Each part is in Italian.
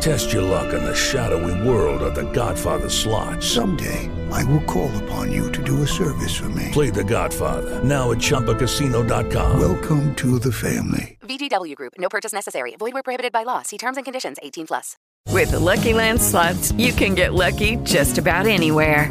Test your luck in the shadowy world of The Godfather slot. Someday, I will call upon you to do a service for me. Play The Godfather now at ChumbaCasino.com. Welcome to the family. VGW Group. No purchase necessary. Void where prohibited by law. See terms and conditions. 18 plus. With the Lucky Land slots, you can get lucky just about anywhere.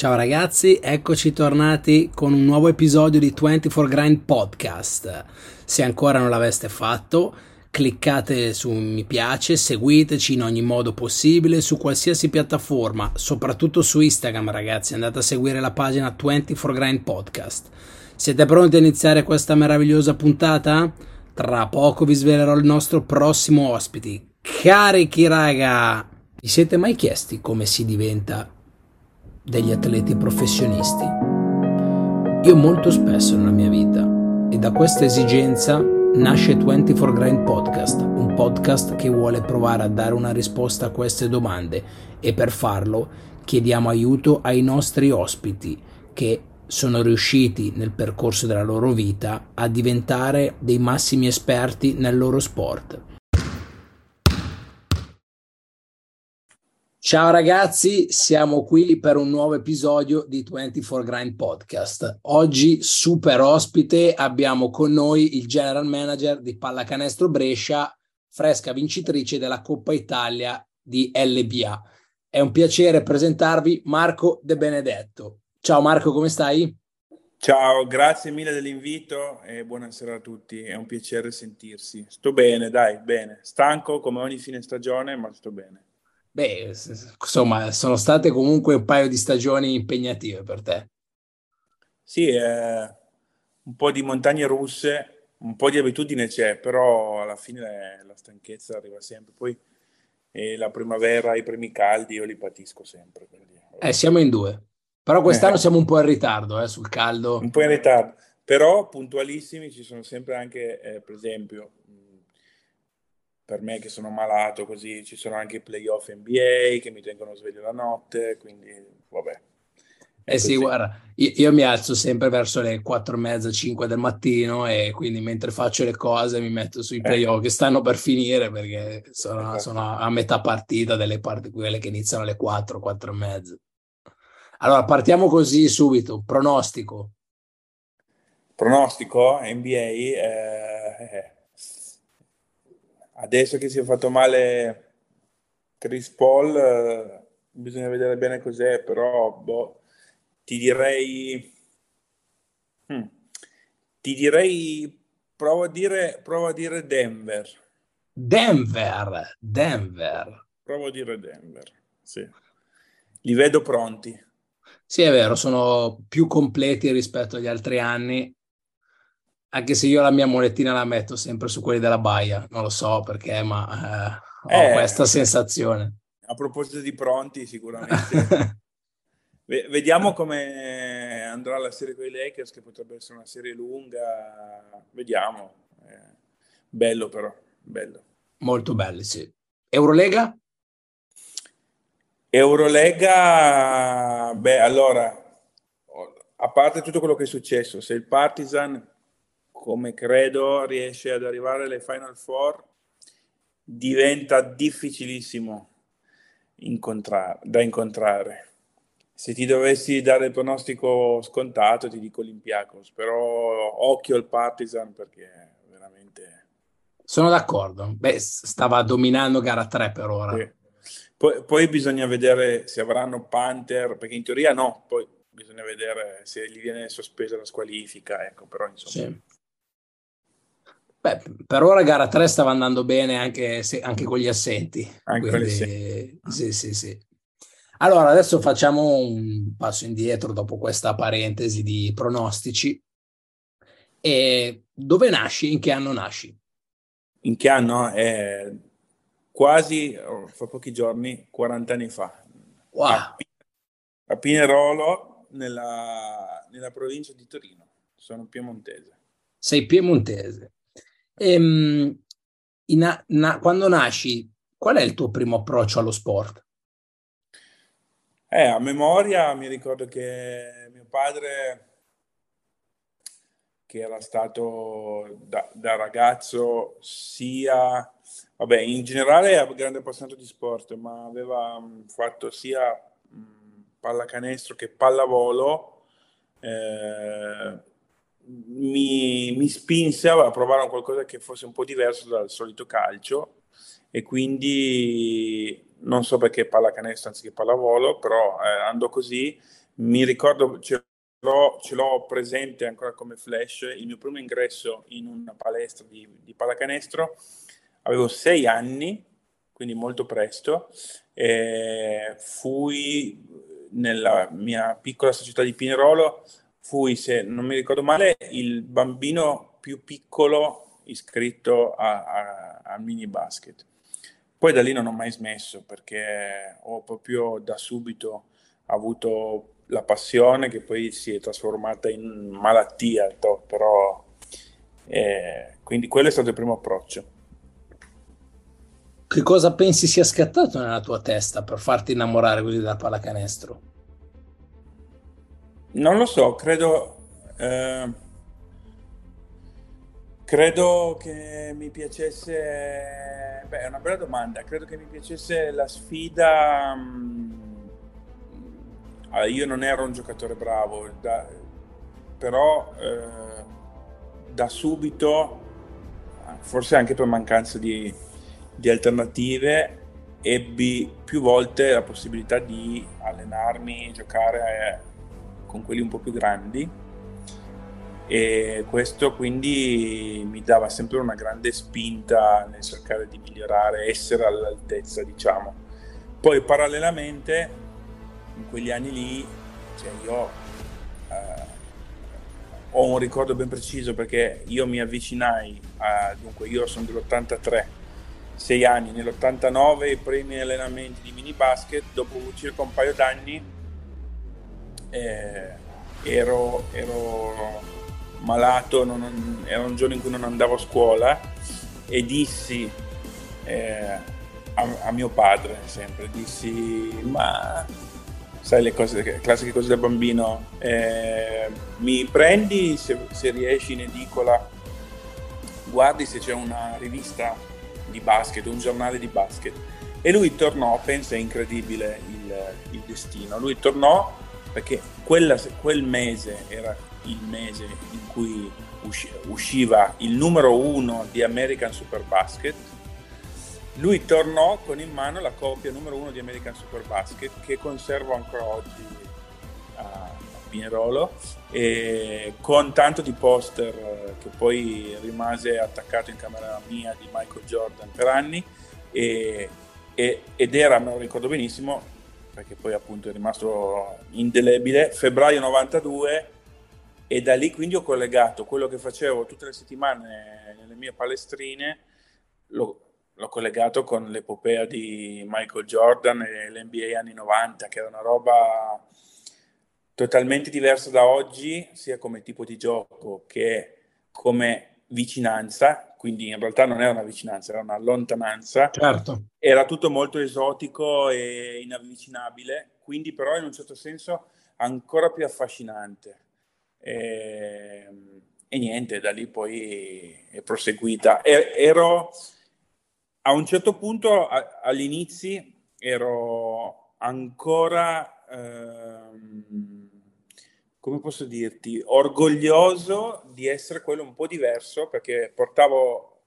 Ciao ragazzi, eccoci tornati con un nuovo episodio di 24 Grind Podcast. Se ancora non l'aveste fatto, cliccate su mi piace, seguiteci in ogni modo possibile su qualsiasi piattaforma, soprattutto su Instagram ragazzi, andate a seguire la pagina 24 Grind Podcast. Siete pronti a iniziare questa meravigliosa puntata? Tra poco vi svelerò il nostro prossimo ospite. Carichi raga! Vi siete mai chiesti come si diventa degli atleti professionisti? Io molto spesso nella mia vita e da questa esigenza nasce 24 Grind Podcast, un podcast che vuole provare a dare una risposta a queste domande e per farlo chiediamo aiuto ai nostri ospiti che sono riusciti nel percorso della loro vita a diventare dei massimi esperti nel loro sport. Ciao ragazzi, siamo qui per un nuovo episodio di 24 Grind Podcast. Oggi super ospite abbiamo con noi il general manager di Pallacanestro Brescia, fresca vincitrice della Coppa Italia di LBA. È un piacere presentarvi Marco De Benedetto. Ciao Marco, come stai? Ciao, grazie mille dell'invito e buonasera a tutti. È un piacere sentirsi. Sto bene, dai, bene. Stanco come ogni fine stagione, ma sto bene. Beh, insomma, sono state comunque un paio di stagioni impegnative per te. Sì, eh, un po' di montagne russe, un po' di abitudine c'è, però alla fine la stanchezza arriva sempre. Poi eh, la primavera, i primi caldi, io li patisco sempre. Quindi, eh, siamo in due. Però quest'anno siamo un po' in ritardo eh, sul caldo. Un po' in ritardo, però puntualissimi ci sono sempre anche, eh, per esempio, per me che sono malato così ci sono anche i playoff NBA che mi tengono sveglio la notte, quindi vabbè. Eh sì, guarda, io, io, mi alzo sempre verso le 4 e mezza, 5 del mattino e quindi mentre faccio le cose mi metto sui playoff eh. che stanno per finire perché sono, sono, a metà partita delle parti quelle che iniziano alle 4, 4 e mezza. Allora, partiamo così subito. Pronostico. Pronostico NBA. Eh, eh adesso che si è fatto male Chris Paul, eh, bisogna vedere bene cos'è, però boh, ti direi... Hmm, ti direi, provo a dire, provo a dire Denver. Denver, Denver. Provo a dire Denver, sì. Li vedo pronti. Sì, è vero, sono più completi rispetto agli altri anni anche se io la mia monetina la metto sempre su quelli della baia, non lo so perché, ma eh, ho eh, questa sensazione. A proposito di pronti, sicuramente. Vediamo come andrà la serie con i Lakers, che potrebbe essere una serie lunga. Vediamo. Eh, bello però, bello. Molto belli, sì. Eurolega? Eurolega, beh, allora, a parte tutto quello che è successo, se il Partizan come credo riesce ad arrivare alle Final Four, diventa difficilissimo incontrare, da incontrare. Se ti dovessi dare il pronostico scontato, ti dico Olympiacos, però occhio al Partizan perché veramente... Sono d'accordo. Beh, stava dominando gara 3 per ora. Sì. Poi, poi, bisogna vedere se avranno Panther, perché in teoria no, poi bisogna vedere se gli viene sospesa la squalifica, ecco, però insomma... Sì. Beh, per ora gara 3 stava andando bene anche, se, anche con gli assenti. Anche Quindi, sì. sì, sì, sì. Allora, adesso facciamo un passo indietro dopo questa parentesi di pronostici. E dove nasci? In che anno nasci? In che anno? Eh, quasi, oh, fa pochi giorni, 40 anni fa. Wow. A, a Pinerolo, nella, nella provincia di Torino. Sono piemontese. Sei piemontese. Ehm, in, na, quando nasci, qual è il tuo primo approccio allo sport? Eh, a memoria mi ricordo che mio padre, che era stato da, da ragazzo sia, vabbè, in generale era grande appassionato di sport, ma aveva mh, fatto sia mh, pallacanestro che pallavolo. Eh, mi, mi spinse a provare qualcosa che fosse un po' diverso dal solito calcio e quindi non so perché pallacanestro anziché pallavolo, però eh, andò così. Mi ricordo, ce l'ho, ce l'ho, presente ancora come flash, il mio primo ingresso in una palestra di, di pallacanestro, avevo sei anni, quindi molto presto, e fui nella mia piccola società di Pinerolo, fui, se non mi ricordo male, il bambino più piccolo iscritto al mini basket poi da lì non ho mai smesso perché ho proprio da subito avuto la passione che poi si è trasformata in malattia, però eh, quindi quello è stato il primo approccio. Che cosa pensi sia scattato nella tua testa per farti innamorare così dal pallacanestro? Non lo so, credo... Eh, credo che mi piacesse Beh, è una bella domanda. Credo che mi piacesse la sfida. Mm, allora, io non ero un giocatore bravo, da, però eh, da subito, forse anche per mancanza di, di alternative, ebbi più volte la possibilità di allenarmi, giocare eh, con quelli un po' più grandi e questo quindi mi dava sempre una grande spinta nel cercare di migliorare, essere all'altezza, diciamo. Poi parallelamente in quegli anni lì, cioè io eh, ho un ricordo ben preciso perché io mi avvicinai a, dunque io sono dell'83, sei anni, nell'89 i primi allenamenti di mini basket, dopo circa un paio d'anni eh, ero, ero malato, non, era un giorno in cui non andavo a scuola e dissi eh, a, a, mio padre sempre, dissi ma sai le cose, le classiche cose da bambino, eh, mi prendi se, se riesci in edicola, guardi se c'è una rivista di basket, un giornale di basket. E lui tornò, pensa è incredibile il, il destino, lui tornò perché quella, quel mese era il mese in cui usciva il numero uno di American Superbasket, lui tornò con in mano la copia numero uno di American Superbasket che conservo ancora oggi a Pinerolo con tanto di poster che poi rimase attaccato in camera mia di Michael Jordan per anni e, e, ed era, me lo ricordo benissimo perché poi appunto è rimasto indelebile, febbraio 92 e da lì quindi ho collegato quello che facevo tutte le settimane nelle mie palestrine, l'ho, l'ho collegato con l'epopea di Michael Jordan e l'NBA anni 90, che era una roba totalmente diversa da oggi, sia come tipo di gioco che come vicinanza, quindi in realtà non era una vicinanza, era una lontananza. Certo. Era tutto molto esotico e inavvicinabile, quindi però in un certo senso ancora più affascinante. E, ehm, e niente, da lì poi è proseguita. E, ero a un certo punto, a, all'inizio, ero ancora, ehm, come posso dirti, orgoglioso di essere quello un po' diverso perché portavo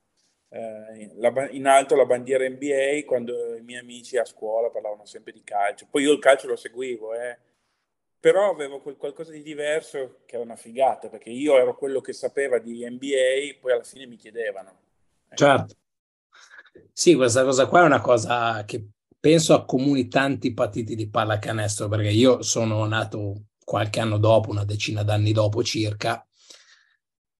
eh, in alto la bandiera NBA quando i miei amici a scuola parlavano sempre di calcio. Poi io il calcio lo seguivo, eh però avevo qualcosa di diverso che era una figata, perché io ero quello che sapeva di NBA, poi alla fine mi chiedevano. Ecco. Certo. Sì, questa cosa qua è una cosa che penso accomuni tanti partiti di pallacanestro, perché io sono nato qualche anno dopo, una decina d'anni dopo circa,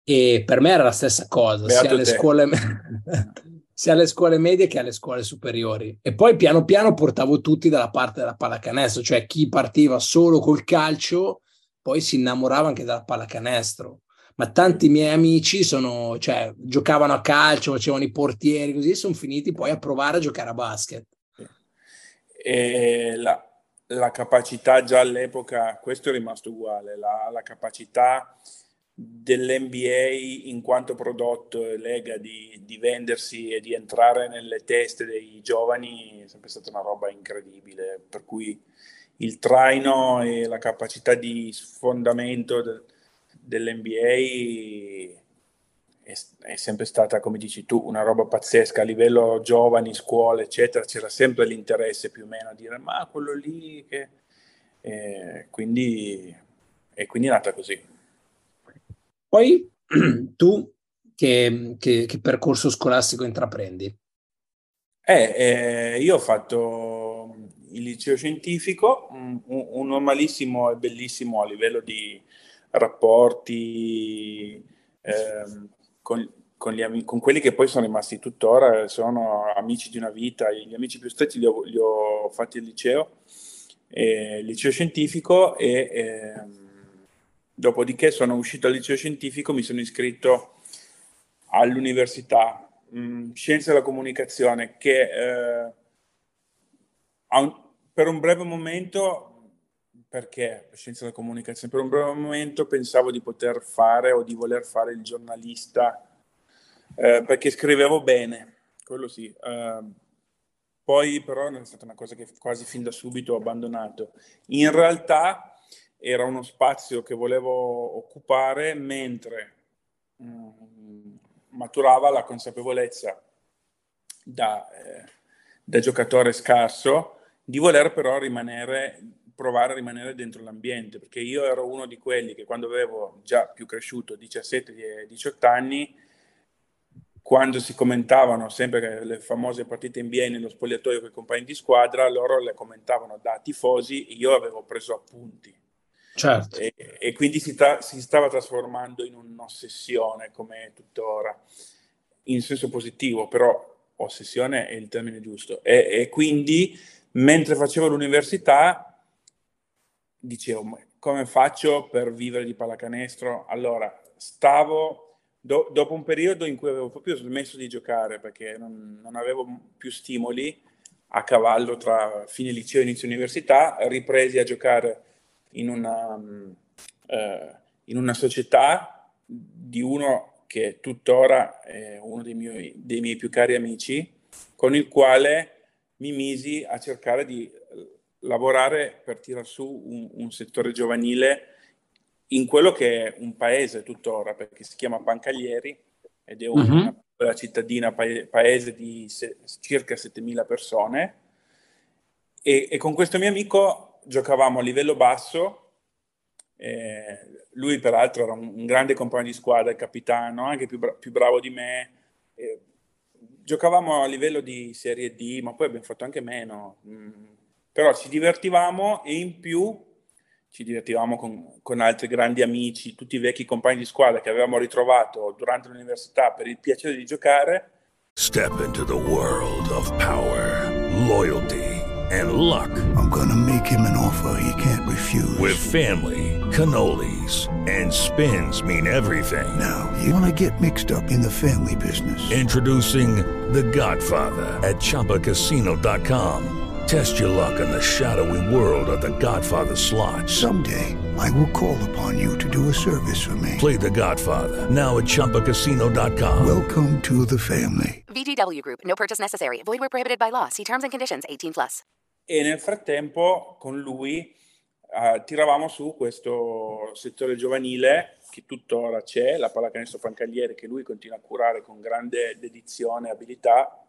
e per me era la stessa cosa, sia alle, scuole, sia alle, scuole, medie che alle scuole superiori. E poi piano piano portavo tutti dalla parte della pallacanestro, cioè chi partiva solo col calcio poi si innamorava anche della pallacanestro. Ma tanti miei amici sono, cioè, giocavano a calcio, facevano i portieri, così sono finiti poi a provare a giocare a basket. E la, la capacità già all'epoca, questo è rimasto uguale, la, la capacità dell'NBA in quanto prodotto e lega di, di, vendersi e di entrare nelle teste dei giovani è sempre stata una roba incredibile, per cui il traino e la capacità di sfondamento de, dell'NBA è, è, sempre stata, come dici tu, una roba pazzesca a livello giovani, scuole, eccetera, c'era sempre l'interesse più o meno a dire ma quello lì che... Eh, quindi, e quindi è nata così. Poi tu che, che, che, percorso scolastico intraprendi? Eh, eh, io ho fatto il liceo scientifico, un, un, normalissimo e bellissimo a livello di rapporti eh, con, con, amici, con, quelli che poi sono rimasti tuttora, sono amici di una vita, gli amici più stretti li ho, li ho fatti al liceo, eh, liceo scientifico e ehm, Dopodiché sono uscito al liceo scientifico, mi sono iscritto all'università mh, mm, Scienze della Comunicazione che eh, un, per un breve momento, perché Scienze della Comunicazione? Per un breve momento pensavo di poter fare o di voler fare il giornalista eh, perché scrivevo bene, quello sì. Eh, poi però è stata una cosa che quasi fin da subito ho abbandonato. In realtà era uno spazio che volevo occupare mentre mh, mm, maturava la consapevolezza da, eh, da, giocatore scarso di voler però rimanere, provare a rimanere dentro l'ambiente, perché io ero uno di quelli che quando avevo già più cresciuto, 17-18 anni, quando si commentavano sempre le famose partite NBA nello spogliatoio con i compagni di squadra, loro le commentavano da tifosi, io avevo preso appunti Certo. E, e, quindi si, tra- si, stava trasformando in un'ossessione come tuttora, in senso positivo, però ossessione è il termine giusto. E, e quindi mentre facevo l'università dicevo come faccio per vivere di pallacanestro? Allora stavo do- dopo un periodo in cui avevo proprio smesso di giocare perché non, non avevo più stimoli a cavallo tra fine liceo e inizio università, ripresi a giocare in una, eh, in una società di uno che tuttora è uno dei miei, dei miei più cari amici, con il quale mi misi a cercare di lavorare per tirare su un, un, settore giovanile in quello che è un paese tuttora, perché si chiama Pancaglieri ed è una uh-huh. cittadina paese di se, circa 7.000 persone. E, e, con questo mio amico giocavamo a livello basso, eh, lui peraltro era un, un, grande compagno di squadra, il capitano, anche più, bra- più bravo di me. Eh, giocavamo a livello di Serie D, ma poi abbiamo fatto anche meno. Mm, però ci divertivamo e in più ci divertivamo con, con, altri grandi amici, tutti i vecchi compagni di squadra che avevamo ritrovato durante l'università per il piacere di giocare. Step into the world of power, loyalty. and luck. I'm gonna make him an offer he can't refuse. With family, cannolis, and spins mean everything. Now, you wanna get mixed up in the family business. Introducing The Godfather at Choppacasino.com. Test your luck in the shadowy world of The Godfather slot. Someday, I will call upon you to do a service for me. Play The Godfather now at Choppacasino.com. Welcome to the family. VGW Group, no purchase necessary. Void where prohibited by law. See terms and conditions 18+. Plus. e nel frattempo con lui uh, tiravamo su questo settore giovanile che tuttora c'è, la pallacanestro Fancagliere che lui continua a curare con grande dedizione e abilità,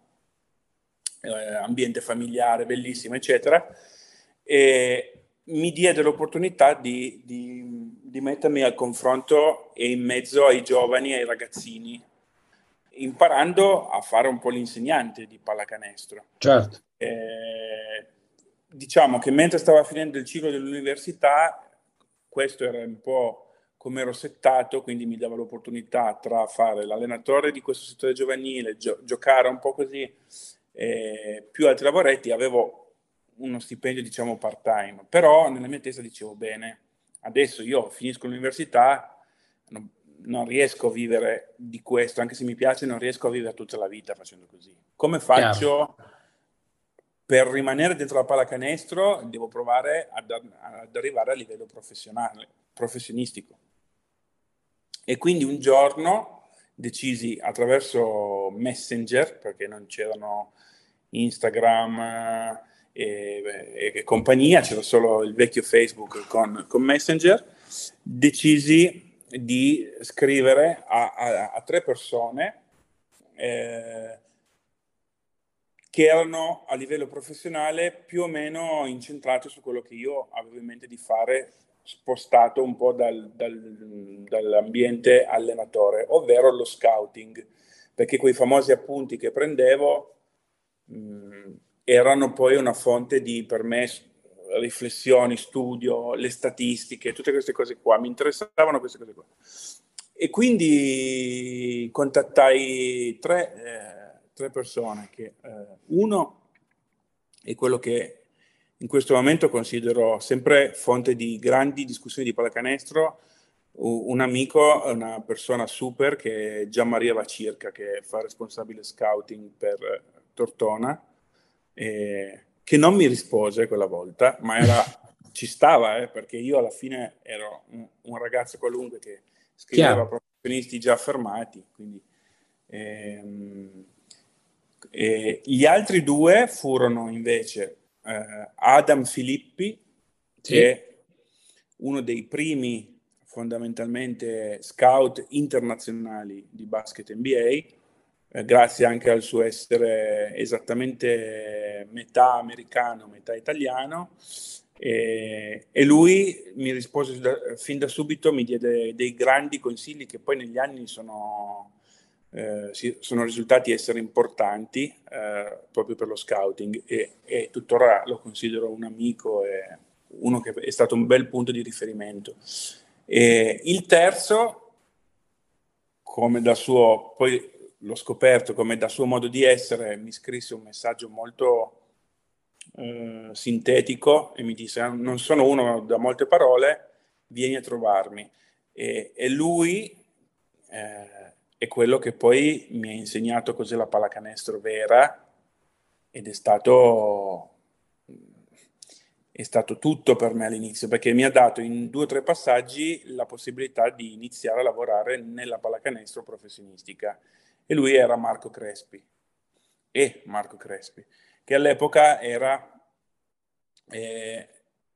eh, ambiente familiare bellissimo eccetera e, mi diede l'opportunità di, di, di, mettermi al confronto e in mezzo ai giovani e ai ragazzini, imparando a fare un po' l'insegnante di pallacanestro. Certo. Eh, diciamo che mentre stava finendo il ciclo dell'università, questo era un po' come ero settato, quindi mi dava l'opportunità tra fare l'allenatore di questo settore giovanile, gio- giocare un po' così, eh, più altri lavoretti, avevo uno stipendio diciamo part time, però nella mia testa dicevo bene, adesso io finisco l'università, non, non, riesco a vivere di questo, anche se mi piace, non riesco a vivere tutta la vita facendo così. Come faccio Chiaro. per rimanere dentro la pallacanestro? Devo provare ad, ad arrivare a livello professionale, professionistico. E quindi un giorno decisi attraverso Messenger, perché non c'erano Instagram, e, e compagnia, c'era solo il vecchio Facebook con, con Messenger, decisi di scrivere a, a, a tre persone eh, che erano a livello professionale più o meno incentrate su quello che io avevo in mente di fare, spostato un po' dal, dal, dall'ambiente allenatore, ovvero lo scouting, perché quei famosi appunti che prendevo mh, mm, erano poi una fonte di, per me, riflessioni, studio, le statistiche, tutte queste cose qua, mi interessavano queste cose qua. E quindi contattai tre, eh, tre persone, che, eh, uno è quello che in questo momento considero sempre fonte di grandi discussioni di pallacanestro, un amico, una persona super che è Gian Maria Vacirca, che fa responsabile scouting per Tortona, eh, che non mi rispose quella volta, ma era, ci stava, eh, perché io alla fine ero un, un ragazzo qualunque che scriveva Chiaro. professionisti già affermati. Quindi, ehm, e gli altri due furono invece eh, Adam Filippi, sì. che è uno dei primi fondamentalmente scout internazionali di basket NBA, eh, grazie anche al suo essere esattamente metà americano, metà italiano. E, e lui mi rispose da, fin da subito, mi diede dei grandi consigli che poi negli anni sono, eh, si, sono risultati essere importanti eh, proprio per lo scouting e, e, tuttora lo considero un amico e uno che è stato un bel punto di riferimento. E il terzo, come da suo, poi l'ho scoperto come da suo modo di essere mi scrisse un messaggio molto eh, sintetico e mi disse non sono uno da molte parole, vieni a trovarmi. E, e lui eh, è quello che poi mi ha insegnato cos'è la pallacanestro vera ed è stato è stato tutto per me all'inizio perché mi ha dato in due o tre passaggi la possibilità di iniziare a lavorare nella pallacanestro professionistica. E lui era Marco Crespi, e Marco Crespi, che all'epoca era eh,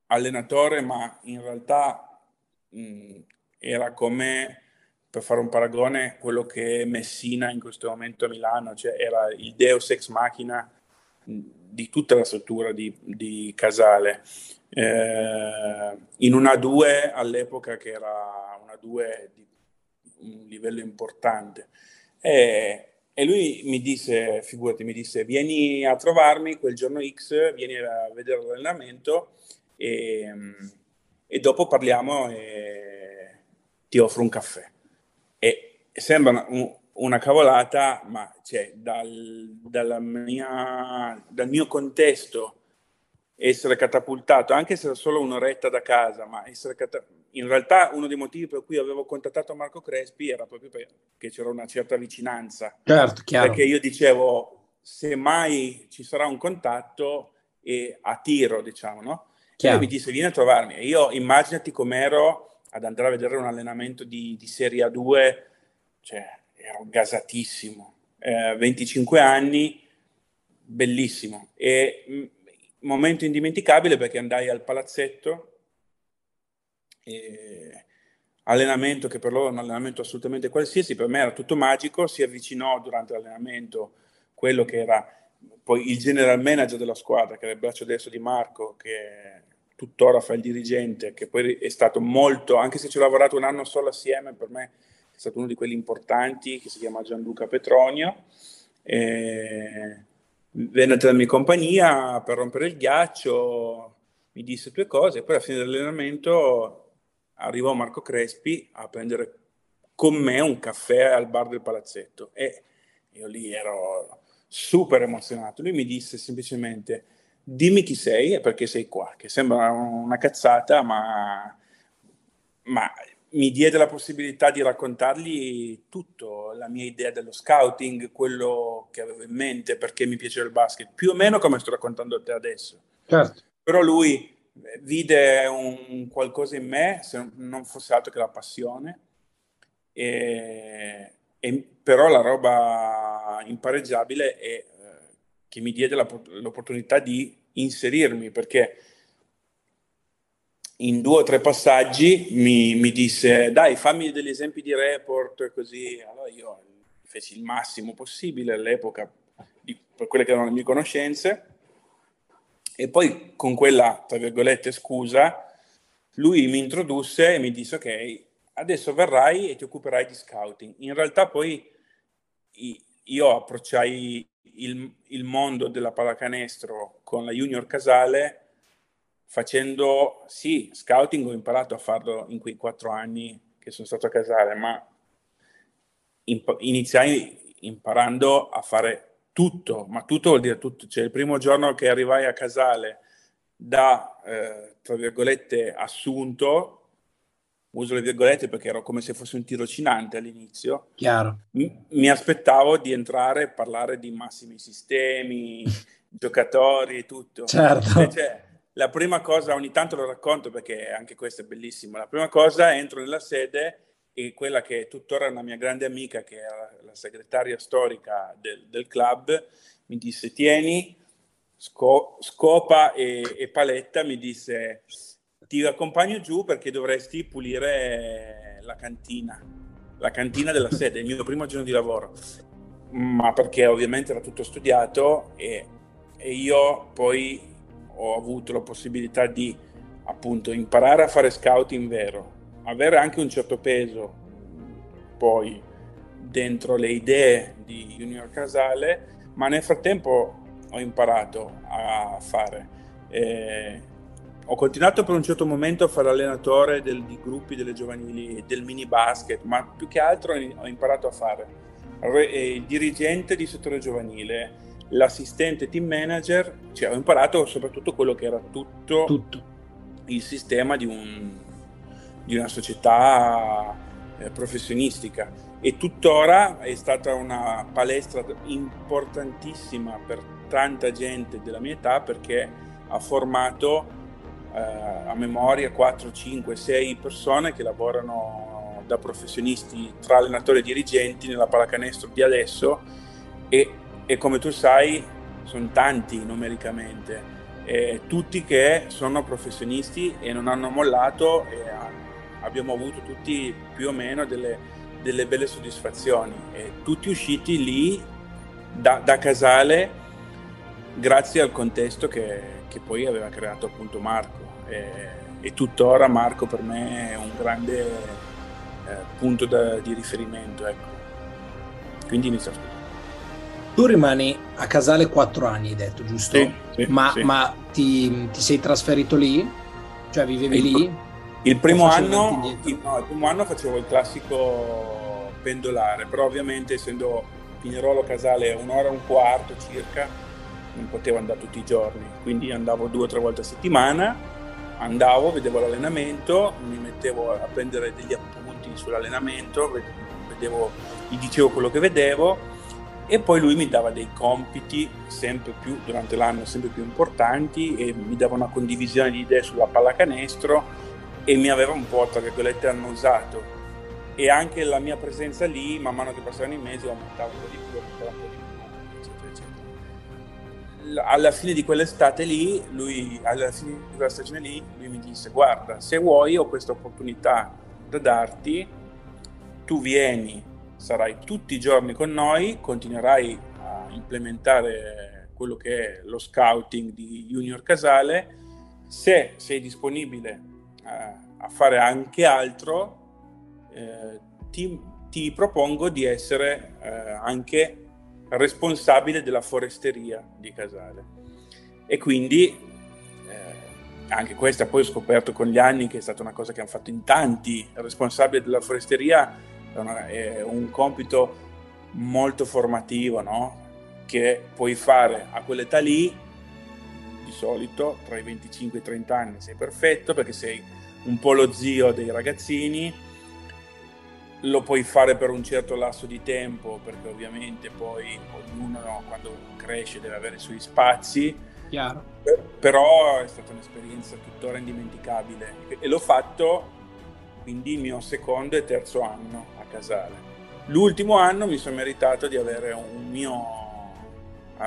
allenatore, ma in realtà mh, era come, per fare un paragone, quello che Messina in questo momento a Milano, cioè era il deus ex machina di tutta la struttura di, di Casale. Eh, in una 2 all'epoca che era una 2 di un livello importante. E, e lui mi disse, figurati, mi disse, vieni a trovarmi quel giorno X, vieni a vedere l'allenamento e, e dopo parliamo e ti offro un caffè. Sembra un, una cavolata, ma cioè, dal, mia, dal mio contesto essere catapultato, anche se era solo un'oretta da casa, ma essere catapultato in realtà uno dei motivi per cui avevo contattato Marco Crespi era proprio perché c'era una certa vicinanza. Certo, chiaro. Perché io dicevo, se mai ci sarà un contatto, e a tiro, diciamo, no? Chiaro. E lui mi disse, vieni a trovarmi. E io immaginati com'ero ad andare a vedere un allenamento di, di Serie A2, cioè ero gasatissimo. Eh, 25 anni, bellissimo. E mh, momento indimenticabile perché andai al palazzetto e allenamento che per loro è un allenamento assolutamente qualsiasi, per me era tutto magico, si avvicinò durante l'allenamento quello che era poi il general manager della squadra, che era il braccio destro di Marco, che tuttora fa il dirigente, che poi è stato molto, anche se ci ho lavorato un anno solo assieme, per me stato uno di quelli importanti, che si chiama Gianluca Petronio. E venne a mia compagnia per rompere il ghiaccio, mi disse due cose, poi alla fine dell'allenamento arrivò Marco Crespi a prendere con me un caffè al bar del palazzetto e io lì ero super emozionato. Lui mi disse semplicemente dimmi chi sei e perché sei qua, che sembra una cazzata, ma, ma mi diede la possibilità di raccontargli tutto, la mia idea dello scouting, quello che avevo in mente, perché mi piaceva il basket, più o meno come sto raccontando a te adesso. Certo. Però lui vide un qualcosa in me, se non fosse altro che la passione, e, e però la roba impareggiabile è eh, che mi diede la, l'opportunità di inserirmi, perché in due o tre passaggi mi, mi, disse dai fammi degli esempi di report così. Allora io feci il massimo possibile all'epoca di, per quelle che erano le mie conoscenze. E poi con quella tra virgolette scusa lui mi introdusse e mi disse ok adesso verrai e ti occuperai di scouting. In realtà poi io approcciai il, il mondo della pallacanestro con la Junior Casale facendo, sì, scouting ho imparato a farlo in quei quattro anni che sono stato a Casale, ma imp- iniziai imparando a fare tutto, ma tutto vuol dire tutto. Cioè il primo giorno che arrivai a Casale da, eh, tra virgolette, assunto, uso le virgolette perché ero come se fosse un tirocinante all'inizio. Chiaro. Mi, mi aspettavo di entrare e parlare di massimi sistemi, giocatori e tutto. Certo. Invece, la prima cosa, ogni tanto lo racconto perché anche questo è bellissimo. La prima cosa, entro nella sede e quella che è tuttora una mia grande amica, che è la segretaria storica del, del club, mi disse: Tieni, sco- Scopa e, e Paletta mi disse ti accompagno giù perché dovresti pulire la cantina, la cantina della sede, il mio primo giorno di lavoro, ma perché ovviamente era tutto studiato e, e io poi ho avuto la possibilità di appunto imparare a fare scouting vero, avere anche un certo peso poi dentro le idee di Junior Casale, ma nel frattempo ho imparato a fare. Eh, ho continuato per un certo momento a fare allenatore del, di gruppi delle giovanili del mini basket, ma più che altro ho imparato a fare eh, il dirigente di settore giovanile, l'assistente team manager, cioè ho imparato soprattutto quello che era tutto, tutto. il sistema di, un, di una società eh, professionistica e tuttora è stata una palestra importantissima per tanta gente della mia età perché ha formato eh, a memoria 4, 5, 6 persone che lavorano da professionisti tra allenatori e dirigenti nella pallacanestro di adesso e, e come tu sai sono tanti numericamente, eh, tutti che sono professionisti e non hanno mollato e abbiamo avuto tutti più o meno delle, delle belle soddisfazioni. E tutti usciti lì da, da Casale grazie al contesto che, che poi aveva creato appunto Marco. E, e tuttora Marco per me è un grande eh, punto da, di riferimento ecco. quindi inizio a studiare tu rimani a Casale quattro anni hai detto giusto? Sì, sì, ma, sì. ma ti, ti, sei trasferito lì? cioè vivevi il, lì? Il primo, anno, il, no, il primo anno facevo il classico pendolare però ovviamente essendo Pinerolo Casale un'ora e un quarto circa non potevo andare tutti i giorni, quindi andavo due o tre volte a settimana, andavo, vedevo l'allenamento, mi mettevo a prendere degli appunti sull'allenamento, vedevo, gli dicevo quello che vedevo e poi lui mi dava dei compiti sempre più durante l'anno sempre più importanti e mi dava una condivisione di idee sulla pallacanestro e mi aveva un po' tra virgolette annosato. E anche la mia presenza lì man mano che passavano i mesi aumentava un po' di più, aumentava un po' di più alla fine di quell'estate lì, lui, alla fine di quella stagione lì, lui mi disse guarda, se vuoi ho questa opportunità da darti, tu vieni, sarai tutti i giorni con noi, continuerai a implementare quello che è lo scouting di Junior Casale Se sei disponibile eh, a fare anche altro, eh, ti, ti, propongo di essere eh, anche responsabile della foresteria di Casale. E quindi eh, anche questa poi ho scoperto con gli anni che è stata una cosa che hanno fatto in tanti. Il responsabile della foresteria è, una, è un compito molto formativo, no? che puoi fare a quell'età lì, di solito tra i 25 e i 30 anni sei perfetto perché sei un po' lo zio dei ragazzini, lo puoi fare per un certo lasso di tempo perché ovviamente poi ognuno no, quando cresce deve avere i suoi spazi, Chiaro. però è stata un'esperienza tuttora indimenticabile e l'ho fatto quindi il mio secondo e terzo anno Casale. L'ultimo anno mi sono meritato di avere un mio uh,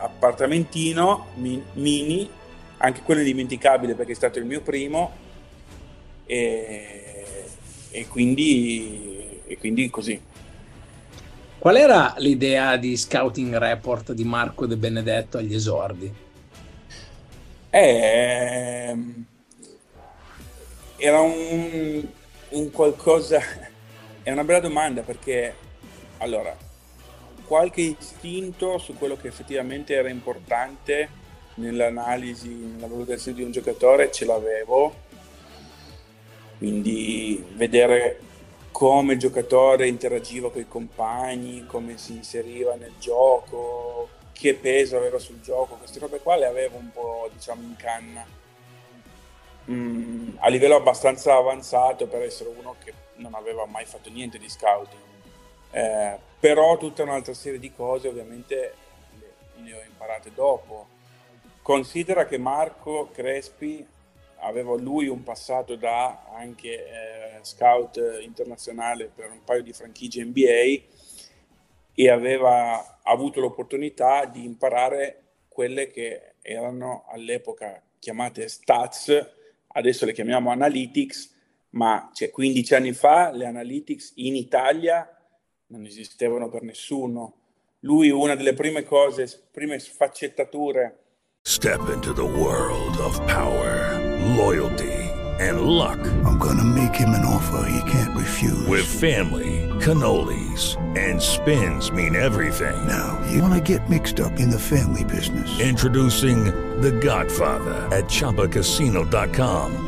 appartamentino mi- mini, anche quello indimenticabile perché è stato il mio primo e, e, quindi, e quindi così. Qual era l'idea di Scouting Report di Marco De Benedetto agli esordi? Eh, era un, un qualcosa è una bella domanda perché, allora, qualche istinto su quello che effettivamente era importante nell'analisi, nella valutazione di un giocatore ce l'avevo, quindi vedere come il giocatore interagiva con i compagni, come si inseriva nel gioco, che peso aveva sul gioco, queste robe qua le avevo un po' diciamo in canna. Mm, a livello abbastanza avanzato per essere uno che non aveva mai fatto niente di scouting, eh, però tutta un'altra serie di cose ovviamente le, le ho imparate dopo. Considera che Marco Crespi aveva lui un passato da anche eh, scout internazionale per un paio di franchigie NBA e aveva avuto l'opportunità di imparare quelle che erano all'epoca chiamate stats, adesso le chiamiamo analytics, ma cioè, 15 anni fa le analytics in Italia non esistevano per nessuno. Lui una delle prime cose, prime sfaccettature. Step into the world of power, loyalty and luck. I'm gonna make him an offer he can't refuse. With family, cannolis and spins mean everything. Now, you wanna get mixed up in the family business. Introducing The Godfather at ChumbaCasino.com.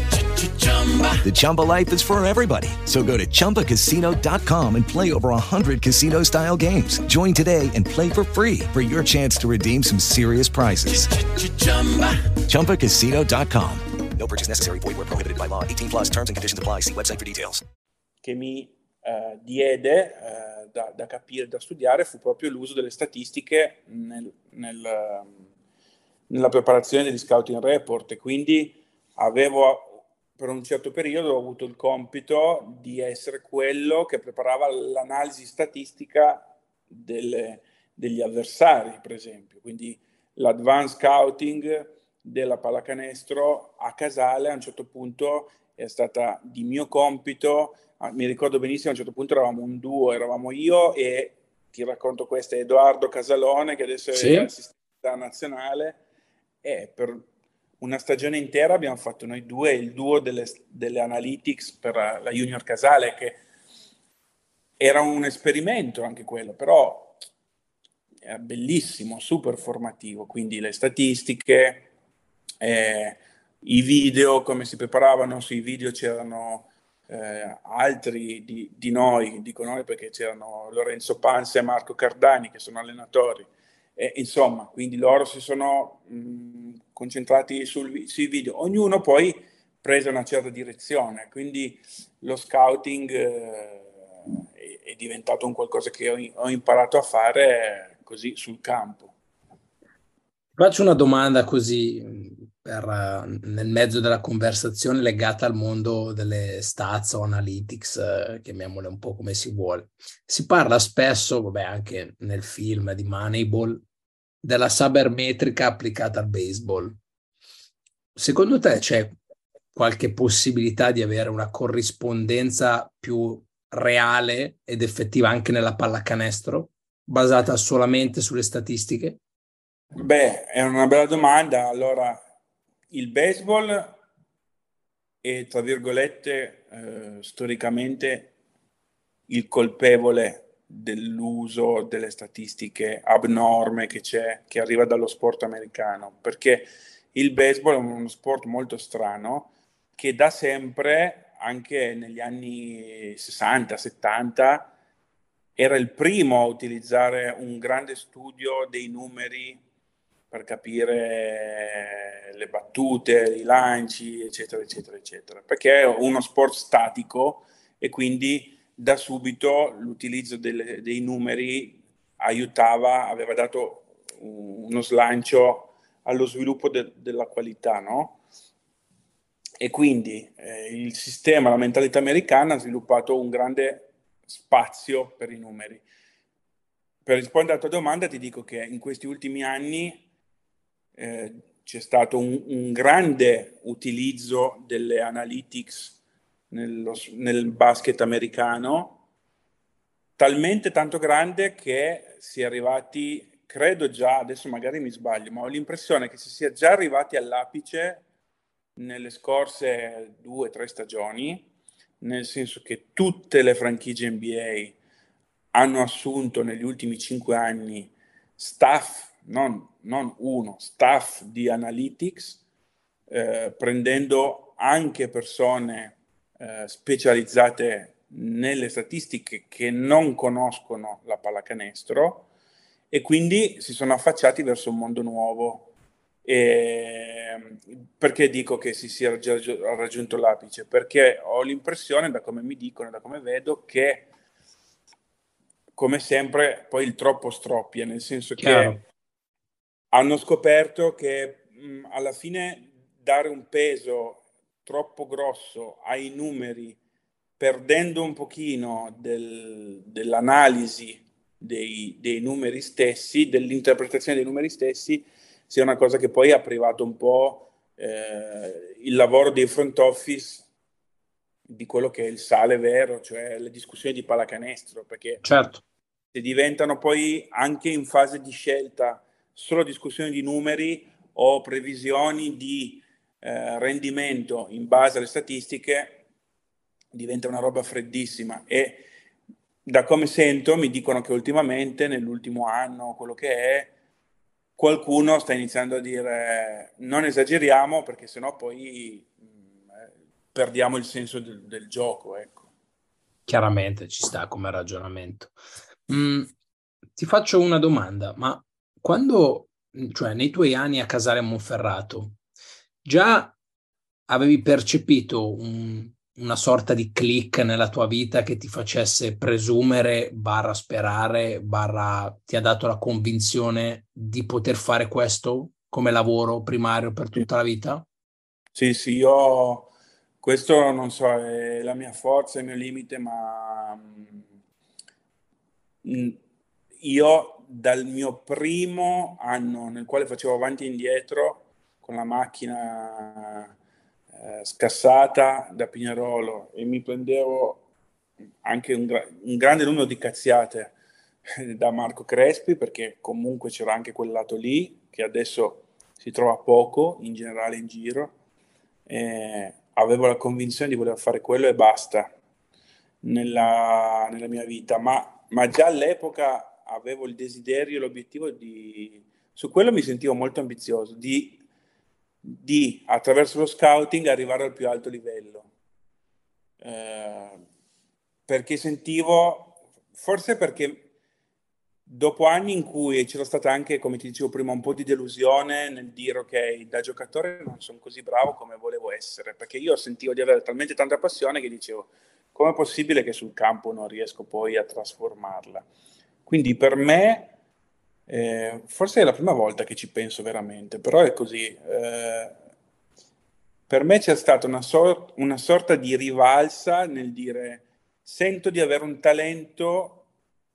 The Chumba life is for everybody. So go to ChumbaCasino.com and play over 100 casino style games. Join today and play for free for your chance to redeem some serious prizes. ChumbaCasino.com. No purchase necessary. Void where prohibited by law. 18 plus terms and conditions apply. See website for details. Che mi uh, diede uh, da, da, capire, da studiare, fu proprio l'uso delle statistiche nel, nel, uh, nella preparazione degli scouting report. E quindi avevo per un certo periodo ho avuto il compito di essere quello che preparava l'analisi statistica delle, degli avversari, per esempio. Quindi l'advanced scouting della pallacanestro a Casale a un certo punto è stata di mio compito. Ah, mi ricordo benissimo, a un certo punto eravamo un duo, eravamo io e ti racconto questo, Edoardo Casalone, che adesso sì. è assistente nazionale. E per, una stagione intera abbiamo fatto noi due il duo delle, delle analytics per la Junior Casale, che era un esperimento anche quello, però era bellissimo, super formativo, quindi le statistiche, eh, i video, come si preparavano sui video c'erano eh, altri di, di, noi, dico noi perché c'erano Lorenzo Panza e Marco Cardani che sono allenatori, eh, insomma, quindi loro si sono mh, concentrati sul, sui video, ognuno poi prese una certa direzione, quindi lo scouting eh, è, è, diventato un qualcosa che ho, ho imparato a fare così sul campo. Faccio una domanda così per, uh, nel mezzo della conversazione legata al mondo delle stats o analytics, uh, chiamiamole un po' come si vuole. Si parla spesso, vabbè, anche nel film di Moneyball, della sabermetrica applicata al baseball. Secondo te c'è qualche possibilità di avere una corrispondenza più reale ed effettiva anche nella pallacanestro, basata solamente sulle statistiche? Beh, è una bella domanda. Allora, il baseball è, tra virgolette, eh, storicamente il colpevole dell'uso delle statistiche abnorme che c'è, che arriva dallo sport americano, perché il baseball è uno sport molto strano che da sempre, anche negli anni 60-70, era il primo a utilizzare un grande studio dei numeri per capire le battute, i lanci, eccetera, eccetera, eccetera, perché è uno sport statico e quindi da subito l'utilizzo delle, dei numeri aiutava, aveva dato uno slancio allo sviluppo de, della qualità, no? E quindi eh, il sistema, la mentalità americana ha sviluppato un grande spazio per i numeri. Per rispondere alla tua domanda ti dico che in questi ultimi anni eh, c'è stato un, un, grande utilizzo delle analytics nello, nel basket americano, talmente tanto grande che si è arrivati, credo già, adesso magari mi sbaglio, ma ho l'impressione che si sia già arrivati all'apice nelle scorse due o tre stagioni, nel senso che tutte le franchigie NBA hanno assunto negli ultimi cinque anni staff non, non uno, staff di analytics, eh, prendendo anche persone eh, specializzate nelle statistiche che non conoscono la pallacanestro e quindi si sono affacciati verso un mondo nuovo. E perché dico che si sia già raggiunto l'apice? Perché ho l'impressione, da come mi dicono, da come vedo, che come sempre poi il troppo stroppia, nel senso Chiaro. che hanno scoperto che mh, alla fine dare un peso troppo grosso ai numeri, perdendo un pochino del, dell'analisi dei, dei, numeri stessi, dell'interpretazione dei numeri stessi, sia una cosa che poi ha privato un po' eh, il lavoro dei front office di quello che è il sale vero, cioè le discussioni di pallacanestro, perché certo. se diventano poi anche in fase di scelta solo discussioni di numeri o previsioni di eh, rendimento in base alle statistiche diventa una roba freddissima e da come sento mi dicono che ultimamente nell'ultimo anno quello che è qualcuno sta iniziando a dire non esageriamo perché sennò poi mm, perdiamo il senso del, del, gioco ecco. chiaramente ci sta come ragionamento mm, ti faccio una domanda ma quando, cioè nei tuoi anni a Casale Monferrato, già avevi percepito un, una sorta di click nella tua vita che ti facesse presumere, barra sperare, barra ti ha dato la convinzione di poter fare questo come lavoro primario per tutta la vita? Sì, sì, io questo non so, è la mia forza, il mio limite, ma mm, io dal mio primo anno nel quale facevo avanti e indietro con la macchina eh, scassata da Pignarolo e mi prendevo anche un, gra- un grande numero di cazziate da Marco Crespi perché comunque c'era anche quel lato lì che adesso si trova poco in generale in giro e avevo la convinzione di voler fare quello e basta nella, nella mia vita. Ma, ma già all'epoca avevo il desiderio l'obiettivo di, su quello mi sentivo molto ambizioso, di, di attraverso lo scouting arrivare al più alto livello. Eh, perché sentivo, forse perché dopo anni in cui c'era stata anche, come ti dicevo prima, un po' di delusione nel dire ok, da giocatore non sono così bravo come volevo essere, perché io sentivo di avere talmente tanta passione che dicevo com'è possibile che sul campo non riesco poi a trasformarla. Quindi per me, eh, forse è la prima volta che ci penso veramente, però è così. Eh, per me c'è stata una, sor- una sorta di rivalsa nel dire sento di avere un talento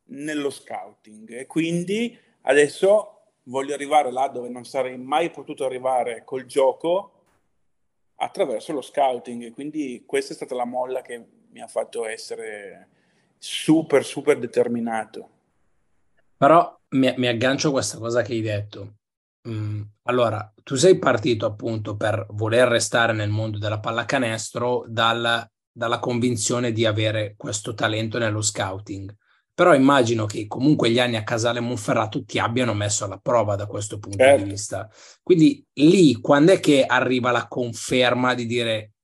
nello scouting e quindi adesso voglio arrivare là dove non sarei mai potuto arrivare col gioco attraverso lo scouting quindi questa è stata la molla che mi ha fatto essere super super determinato. Però mi, mi aggancio a questa cosa che hai detto. Mm, allora, tu sei partito appunto per voler restare nel mondo della pallacanestro dal, dalla convinzione di avere questo talento nello scouting. Però immagino che comunque gli anni a Casale Monferrato ti abbiano messo alla prova da questo punto certo. di vista. Quindi lì, quando è che arriva la conferma di dire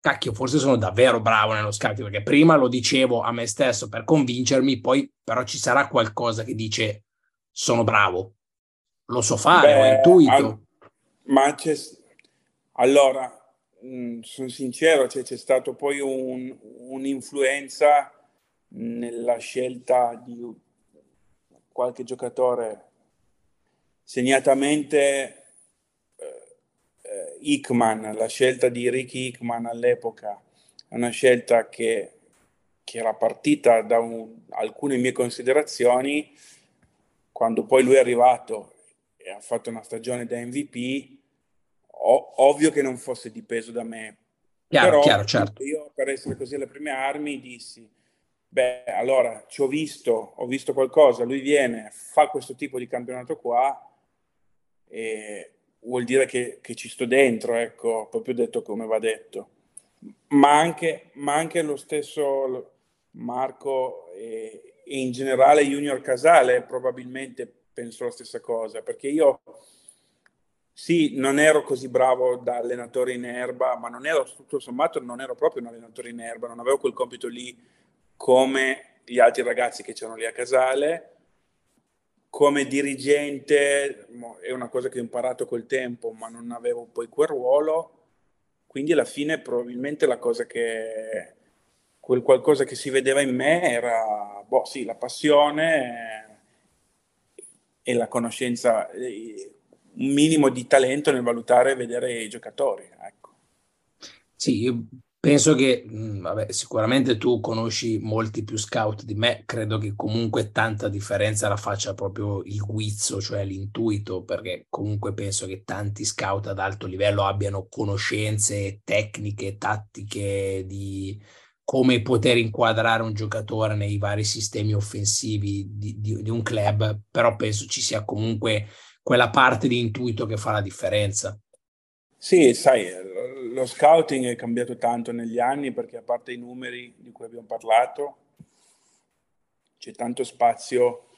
cacchio, forse sono davvero bravo nello scouting? Perché prima lo dicevo a me stesso per convincermi, poi però ci sarà qualcosa che dice sono bravo lo so fare, Beh, ho intuito. Al, ma c'è, allora, mh, mm, sono sincero, cioè, c'è stato poi un, un'influenza nella scelta di qualche giocatore, segnatamente Hickman, la scelta di Ricky Hickman all'epoca, è una scelta che, che era partita da un, alcune mie considerazioni, quando poi lui è arrivato e ha fatto una stagione da MVP, o- ovvio che non fosse dipeso da me. Chiaro, Però chiaro, certo. io per essere così alle prime armi dissi, beh, allora ci ho visto, ho visto qualcosa, lui viene, fa questo tipo di campionato qua e vuol dire che, che ci sto dentro, ecco, proprio detto come va detto. Ma anche, ma anche lo stesso Marco e, e in generale Junior Casale probabilmente penso la stessa cosa, perché io sì, non ero così bravo da allenatore in erba, ma non ero, tutto sommato, non ero proprio un allenatore in erba, non avevo quel compito lì come gli altri ragazzi che c'erano lì a Casale. Come dirigente è una cosa che ho imparato col tempo, ma non avevo poi quel ruolo. Quindi alla fine probabilmente la cosa che, quel qualcosa che si vedeva in me era, boh sì, la passione, e la conoscenza, un minimo di talento nel valutare e vedere i giocatori. Ecco. Sì, penso che vabbè, sicuramente tu conosci molti più scout di me, credo che comunque tanta differenza la faccia proprio il guizzo, cioè l'intuito, perché comunque penso che tanti scout ad alto livello abbiano conoscenze tecniche, tattiche di come poter inquadrare un giocatore nei vari sistemi offensivi di, di, di, un club, però penso ci sia comunque quella parte di intuito che fa la differenza. Sì, sai, lo scouting è cambiato tanto negli anni perché a parte i numeri di cui abbiamo parlato, c'è tanto spazio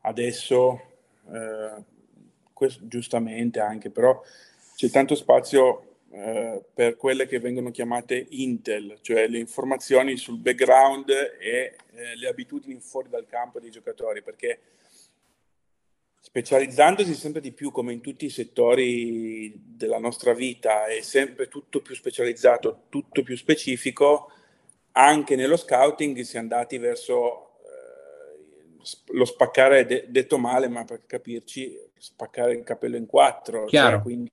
adesso, eh, questo, giustamente anche, però c'è tanto spazio eh, per quelle che vengono chiamate Intel, cioè le informazioni sul background e eh, le abitudini fuori dal campo dei giocatori, perché specializzandosi sempre di più come in tutti i settori della nostra vita è sempre tutto più specializzato, tutto più specifico, anche nello scouting si è andati verso eh, lo spaccare, de- detto male, ma per capirci, spaccare il capello in quattro, cioè, quindi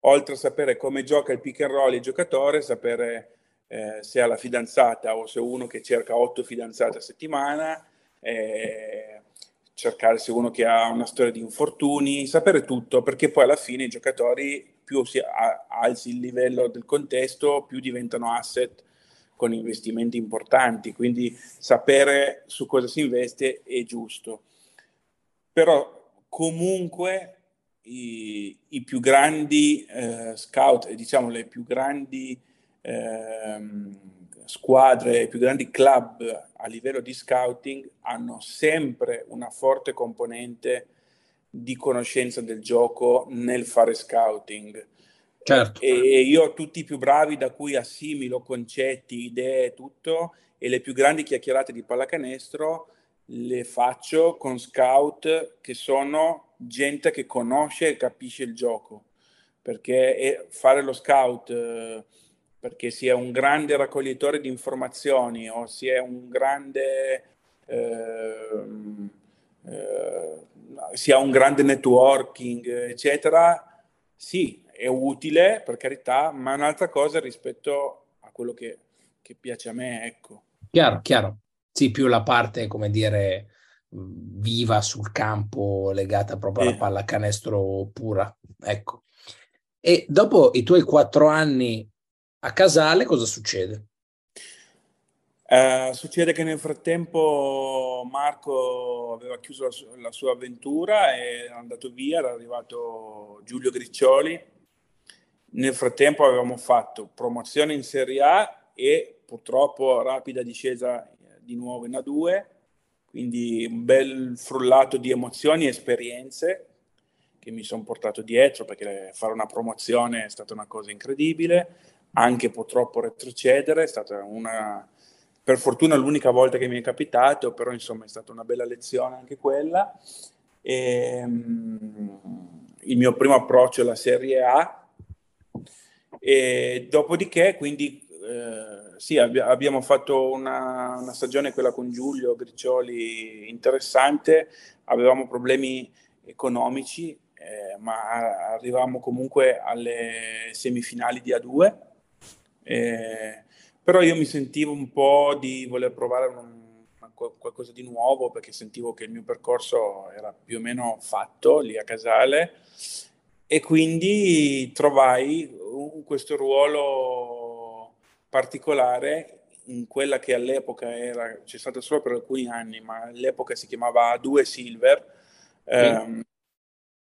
oltre a sapere come gioca il pick and roll il giocatore, sapere eh, se ha la fidanzata o se uno che cerca otto fidanzate a settimana, eh, cercare se uno che ha una storia di infortuni, sapere tutto, perché poi alla fine i giocatori più si alzi il livello del contesto, più diventano asset con investimenti importanti, quindi sapere su cosa si investe è giusto. Però comunque i, i più grandi eh, scout, diciamo le più grandi eh, squadre, i più grandi club a livello di scouting hanno sempre una forte componente di conoscenza del gioco nel fare scouting. Certo. E io tutti i più bravi da cui assimilo concetti, idee, tutto, e le più grandi chiacchierate di pallacanestro le faccio con scout che sono gente che conosce e capisce il gioco, perché fare lo scout eh, perché si è un grande raccoglitore di informazioni o si è un grande eh, eh, si ha un grande networking, eccetera, sì, è utile, per carità, ma è un'altra cosa rispetto a quello che, che piace a me, ecco. Chiaro, chiaro. Sì, più la parte, come dire, viva sul campo, legata proprio alla pallacanestro pura. Ecco. E dopo i tuoi quattro anni a Casale, cosa succede? Uh, succede che nel frattempo Marco aveva chiuso la, su- la, sua avventura e è andato via, era arrivato Giulio Griccioli. Nel frattempo avevamo fatto promozione in Serie A e purtroppo rapida discesa di nuovo in A2, quindi un bel frullato di emozioni e esperienze che mi sono portato dietro perché fare una promozione è stata una cosa incredibile, anche purtroppo retrocedere è stata una per fortuna l'unica volta che mi è capitato, però insomma è stata una bella lezione anche quella. E, um, il mio primo approccio alla Serie A e dopodiché quindi eh, sì, abbi- abbiamo fatto una, una, stagione, quella con Giulio Griccioli, interessante, avevamo problemi economici, eh, ma arrivavamo comunque alle semifinali di A2. Eh, però io mi sentivo un po' di voler provare un, qualcosa di nuovo perché sentivo che il mio percorso era più o meno fatto lì a Casale. E quindi trovai questo ruolo particolare in quella che all'epoca era, c'è stata solo per alcuni anni, ma all'epoca si chiamava A2 Silver. Ehm,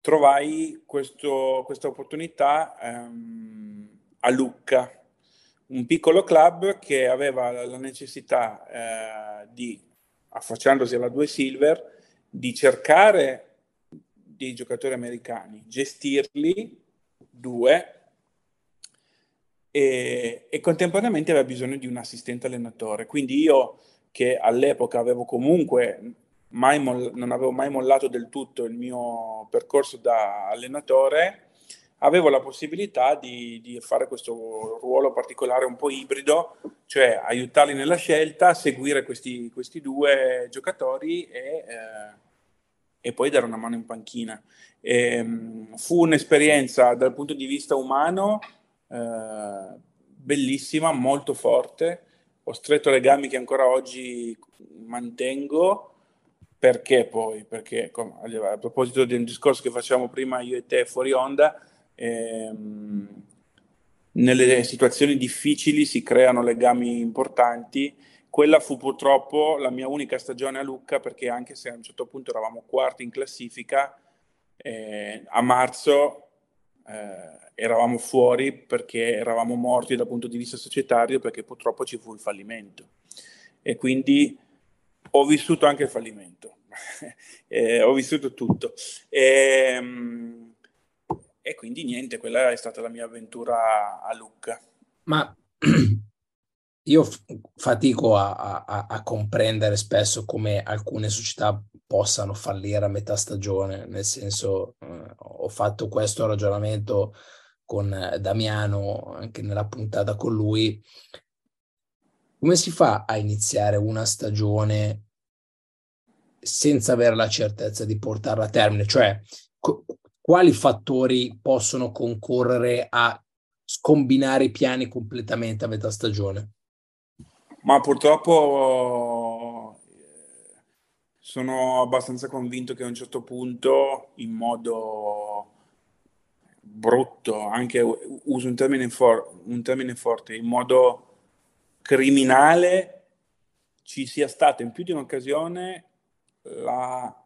trovai questo, questa opportunità ehm, a Lucca, un piccolo club che aveva la necessità eh, di, affacciandosi alla 2 Silver, di cercare dei giocatori americani, gestirli, due, e, e, contemporaneamente aveva bisogno di un assistente allenatore. Quindi io, che all'epoca avevo comunque mai moll- non avevo mai mollato del tutto il mio percorso da allenatore, avevo la possibilità di, di, fare questo ruolo particolare un po' ibrido, cioè aiutarli nella scelta, seguire questi, questi due giocatori e, eh, e, poi dare una mano in panchina. E, um, fu un'esperienza dal punto di vista umano eh, bellissima, molto forte. Ho stretto legami che ancora oggi mantengo. Perché poi? Perché a proposito del discorso che facciamo prima io e te fuori onda, ehm, nelle situazioni difficili si creano legami importanti. Quella fu purtroppo la mia unica stagione a Lucca perché anche se a un certo punto eravamo quarti in classifica, eh, a marzo eh, eravamo fuori perché eravamo morti dal punto di vista societario perché purtroppo ci fu il fallimento. E quindi ho vissuto anche il fallimento, eh, ho vissuto tutto. E, ehm, e quindi niente, quella è stata la mia avventura a Lucca. Ma io fatico a, a, a, comprendere spesso come alcune società possano fallire a metà stagione, nel senso eh, ho fatto questo ragionamento con Damiano anche nella puntata con lui. Come si fa a iniziare una stagione senza avere la certezza di portarla a termine? Cioè, quali fattori possono concorrere a scombinare i piani completamente a metà stagione? Ma purtroppo eh, sono abbastanza convinto che a un certo punto, in modo brutto, anche uso un termine, for- un termine forte, in modo criminale, ci sia stata in più di un'occasione la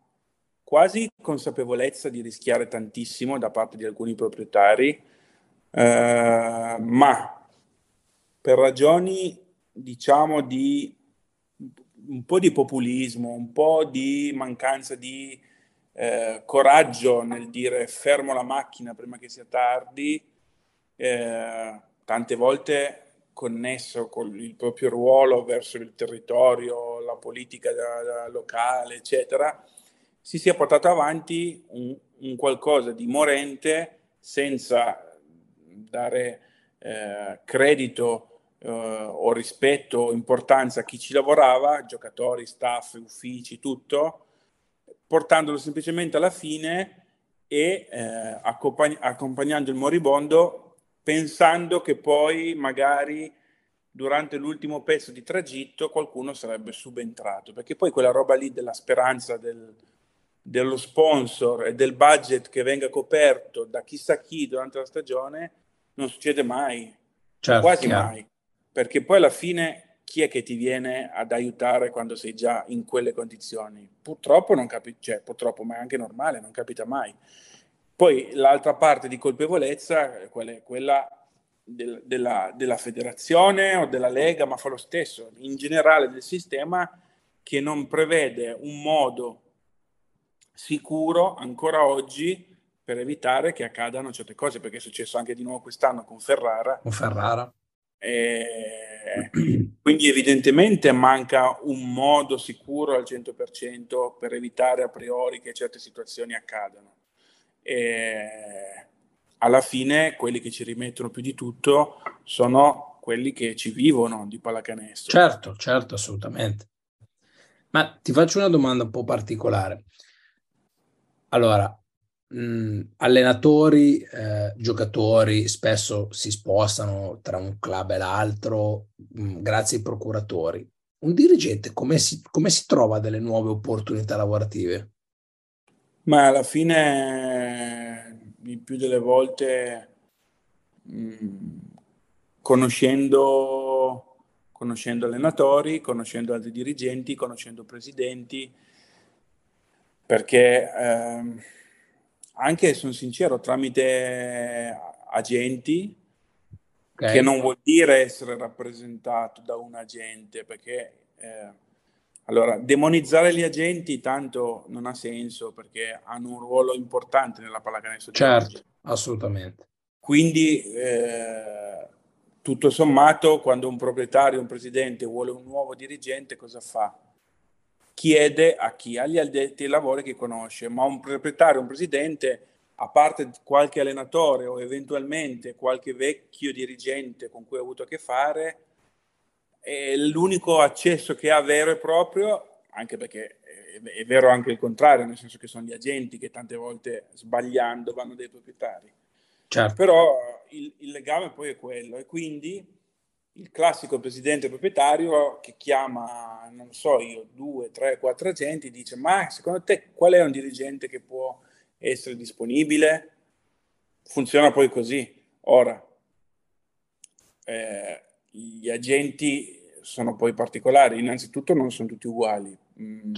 quasi consapevolezza di rischiare tantissimo da parte di alcuni proprietari, eh, ma per ragioni diciamo di un po' di populismo, un po' di mancanza di eh, coraggio nel dire fermo la macchina prima che sia tardi, eh, tante volte connesso con il proprio ruolo verso il territorio, la politica da, da locale, eccetera, si sia portato avanti un, un qualcosa di morente senza dare eh, credito eh, o rispetto o importanza a chi ci lavorava, giocatori, staff, uffici, tutto, portandolo semplicemente alla fine e eh, accompagn- accompagnando il moribondo pensando che poi magari durante l'ultimo pezzo di tragitto qualcuno sarebbe subentrato, perché poi quella roba lì della speranza del, dello sponsor e del budget che venga coperto da chissà chi durante la stagione non succede mai, certo, quasi chiaro. mai, perché poi alla fine chi è che ti viene ad aiutare quando sei già in quelle condizioni? Purtroppo non capita, cioè purtroppo, ma è anche normale, non capita mai. Poi l'altra parte di colpevolezza, quella, quella del, della, della federazione o della Lega, ma fa lo stesso, in generale del sistema che non prevede un modo sicuro ancora oggi per evitare che accadano certe cose, perché è successo anche di nuovo quest'anno con Ferrara. Con Ferrara. E quindi evidentemente manca un modo sicuro al 100% per evitare a priori che certe situazioni accadano. E alla fine quelli che ci rimettono più di tutto sono quelli che ci vivono di pallacanestro. Certo, certo, assolutamente. Ma ti faccio una domanda un po' particolare. Allora, mh, allenatori, eh, giocatori spesso si spostano tra un club e l'altro mh, grazie ai procuratori. Un dirigente come si, come si trova delle nuove opportunità lavorative? Ma alla fine, il più delle volte, mh, conoscendo, conoscendo allenatori, conoscendo altri dirigenti, conoscendo presidenti, perché ehm, anche, sono sincero, tramite agenti, okay. che non vuol dire essere rappresentato da un agente, perché eh, allora, demonizzare gli agenti tanto non ha senso perché hanno un ruolo importante nella pallacanestro. Certo, assolutamente. Quindi, eh, tutto sommato, quando un proprietario, un presidente vuole un nuovo dirigente, cosa fa? Chiede a chi? Agli addetti ai lavori che conosce, ma un proprietario, un presidente, a parte qualche allenatore o eventualmente qualche vecchio dirigente con cui ha avuto a che fare, è l'unico accesso che ha vero e proprio, anche perché è vero anche il contrario, nel senso che sono gli agenti che tante volte sbagliando vanno dai proprietari. Certo. Però il, il legame poi è quello e quindi il classico presidente proprietario che chiama, non so io, due, tre, quattro agenti e dice ma secondo te qual è un dirigente che può essere disponibile? Funziona poi così. Ora, eh, gli agenti sono poi particolari, innanzitutto non sono tutti uguali, mm,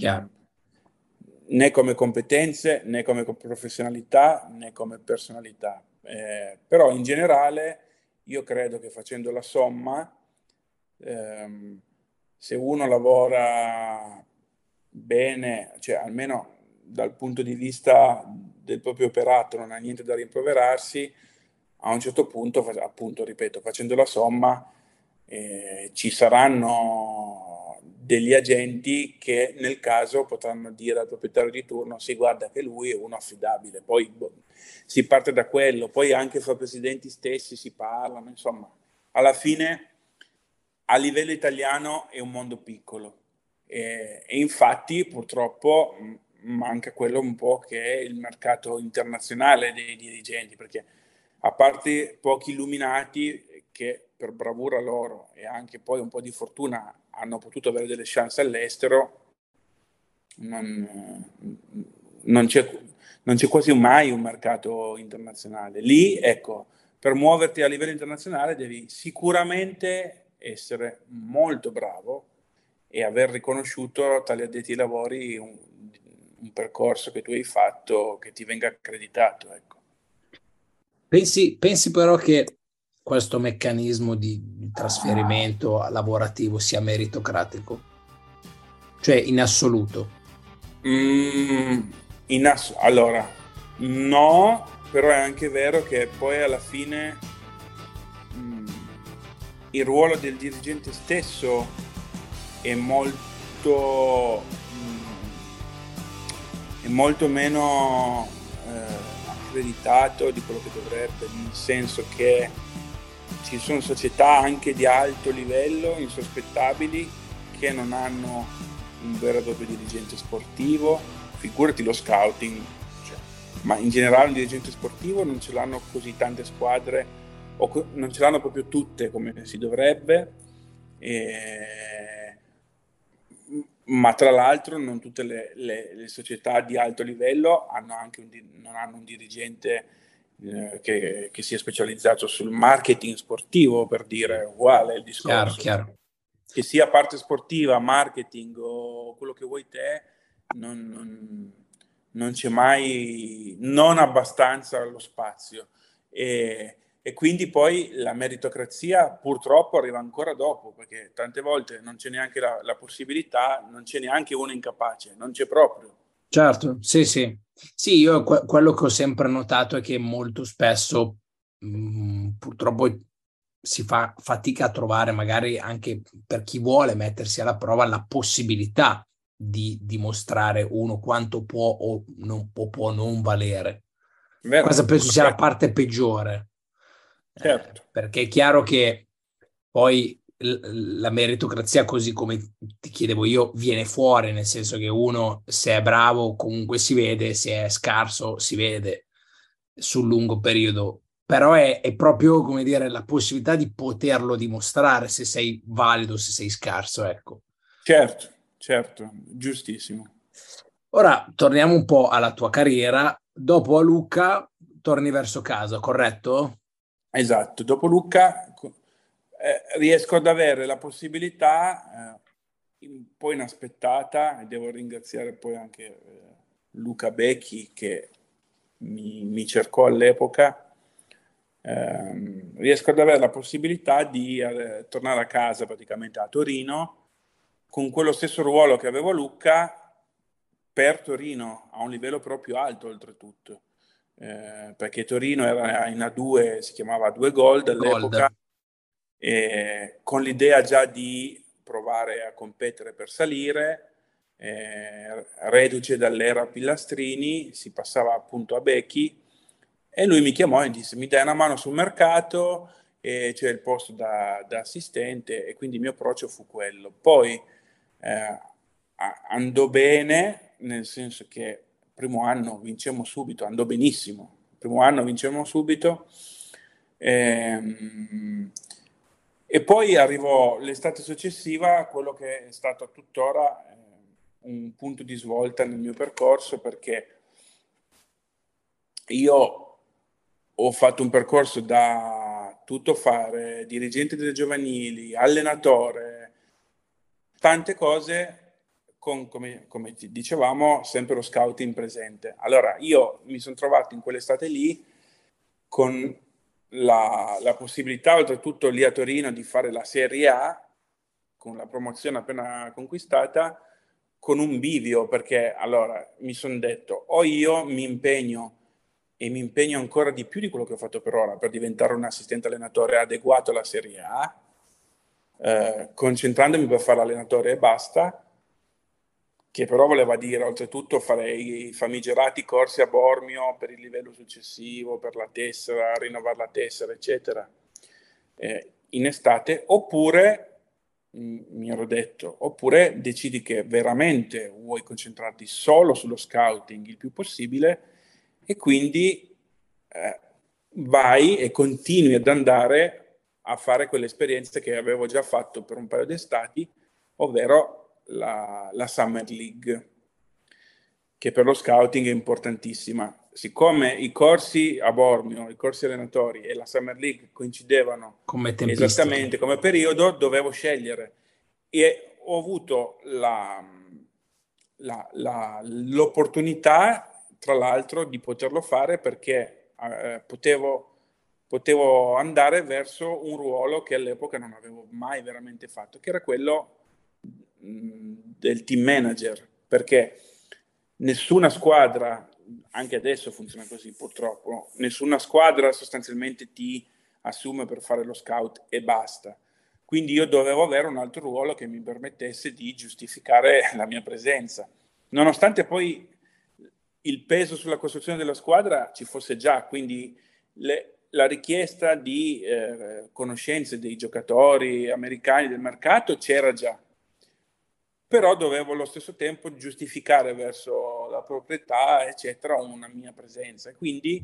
né come competenze, né come professionalità, né come personalità. Eh, però in generale io credo che facendo la somma, ehm, se uno lavora bene, cioè almeno dal punto di vista del proprio operato non ha niente da rimproverarsi, a un certo punto, appunto, ripeto, facendo la somma, eh, ci saranno degli agenti che nel caso potranno dire al proprietario di turno, si guarda che lui è uno affidabile, poi boh, si parte da quello, poi anche fra presidenti stessi si parlano, insomma, alla fine a livello italiano è un mondo piccolo. E, e infatti purtroppo manca quello un po' che è il mercato internazionale dei dirigenti, perché a parte pochi illuminati che per bravura loro e anche poi un po' di fortuna hanno potuto avere delle chance all'estero, non, non c'è non c'è quasi mai un mercato internazionale. Lì, ecco, per muoverti a livello internazionale devi sicuramente essere molto bravo e aver riconosciuto tali addetti ai lavori un, un percorso che tu hai fatto che ti venga accreditato. Ecco. Pensi, pensi però che questo meccanismo di trasferimento lavorativo sia meritocratico? Cioè in assoluto? Mm, in ass- allora, no, però è anche vero che poi alla fine mm, il ruolo del dirigente stesso è molto, mm, è molto meno eh, accreditato di quello che dovrebbe, nel senso che ci sono società anche di alto livello, insospettabili, che non hanno un vero e proprio dirigente sportivo figurati lo scouting, cioè, ma in generale un dirigente sportivo non ce l'hanno così tante squadre, o co- non ce l'hanno proprio tutte come si dovrebbe. E... Ma tra l'altro non tutte le, le, le, società di alto livello hanno anche un, non hanno un dirigente eh, che, che, sia specializzato sul marketing sportivo, per dire uguale il discorso. Chiaro, chiaro. Che sia parte sportiva, marketing o quello che vuoi te, non, non, non c'è mai, non abbastanza lo spazio. E, e quindi poi la meritocrazia purtroppo arriva ancora dopo, perché tante volte non c'è neanche la, la possibilità, non c'è neanche uno incapace, non c'è proprio. Certo, sì, sì. Sì, io que- quello che ho sempre notato è che molto spesso mh, mm, purtroppo si fa fatica a trovare, magari anche per chi vuole mettersi alla prova, la possibilità di dimostrare uno quanto può o non può, può non valere. Vero, Questa penso sia la parte peggiore. Certo. Eh, perché è chiaro che poi la meritocrazia, così come ti chiedevo io, viene fuori, nel senso che uno se è bravo comunque si vede, se è scarso si vede sul lungo periodo, però è, è proprio come dire la possibilità di poterlo dimostrare se sei valido, se sei scarso, ecco. Certo, certo, giustissimo. Ora torniamo un po' alla tua carriera. Dopo a Lucca torni verso casa, corretto? Esatto, dopo Lucca eh, riesco ad avere la possibilità, eh, un po' inaspettata, e devo ringraziare poi anche eh, Luca Becchi che mi, mi cercò all'epoca, ehm, riesco ad avere la possibilità di eh, tornare a casa praticamente a Torino con quello stesso ruolo che avevo a Lucca per Torino, a un livello proprio alto oltretutto. Eh, perché Torino era in A2, si chiamava A2 Gold all'epoca, Gold eh, con l'idea già di provare a competere per salire, eh, reduce dall'era Pillastrini, si passava appunto a Becchi e lui mi chiamò e disse mi dai una mano sul mercato e c'è il posto da, da assistente e quindi il mio approccio fu quello. Poi eh, andò bene, nel senso che primo anno vincemmo subito, andò benissimo, primo anno vincemmo subito. Ehm, e poi arrivò l'estate successiva, quello che è stato tuttora eh, un punto di svolta nel mio percorso perché io ho fatto un percorso da tutto fare, dirigente delle giovanili, allenatore, tante cose con, come, come dicevamo, sempre lo scouting presente. Allora, io mi sono trovato in quell'estate lì con la, la, possibilità, oltretutto lì a Torino, di fare la Serie A con la promozione appena conquistata, con un bivio, perché allora mi sono detto o io mi impegno e mi impegno ancora di più di quello che ho fatto per ora per diventare un assistente allenatore adeguato alla Serie A, eh, concentrandomi per fare allenatore e basta, che però voleva dire oltretutto fare i famigerati corsi a Bormio per il livello successivo, per la tessera, rinnovare la tessera, eccetera, eh, in estate, oppure, mh, mm, mi ero detto, oppure decidi che veramente vuoi concentrarti solo sullo scouting il più possibile e quindi eh, vai e continui ad andare a fare quelle esperienze che avevo già fatto per un paio di estati, ovvero la, la Summer League, che per lo scouting è importantissima. Siccome i corsi a Bormio, i corsi allenatori e la Summer League coincidevano come esattamente come periodo, dovevo scegliere e ho avuto la, la, l'opportunità, tra l'altro, di poterlo fare perché eh, potevo, potevo andare verso un ruolo che all'epoca non avevo mai veramente fatto, che era quello del team manager, perché nessuna squadra, anche adesso funziona così purtroppo, nessuna squadra sostanzialmente ti assume per fare lo scout e basta. Quindi io dovevo avere un altro ruolo che mi permettesse di giustificare la mia presenza. Nonostante poi il peso sulla costruzione della squadra ci fosse già, quindi le, la richiesta di eh, conoscenze dei giocatori americani del mercato c'era già però dovevo allo stesso tempo giustificare verso la proprietà, eccetera, una mia presenza. Quindi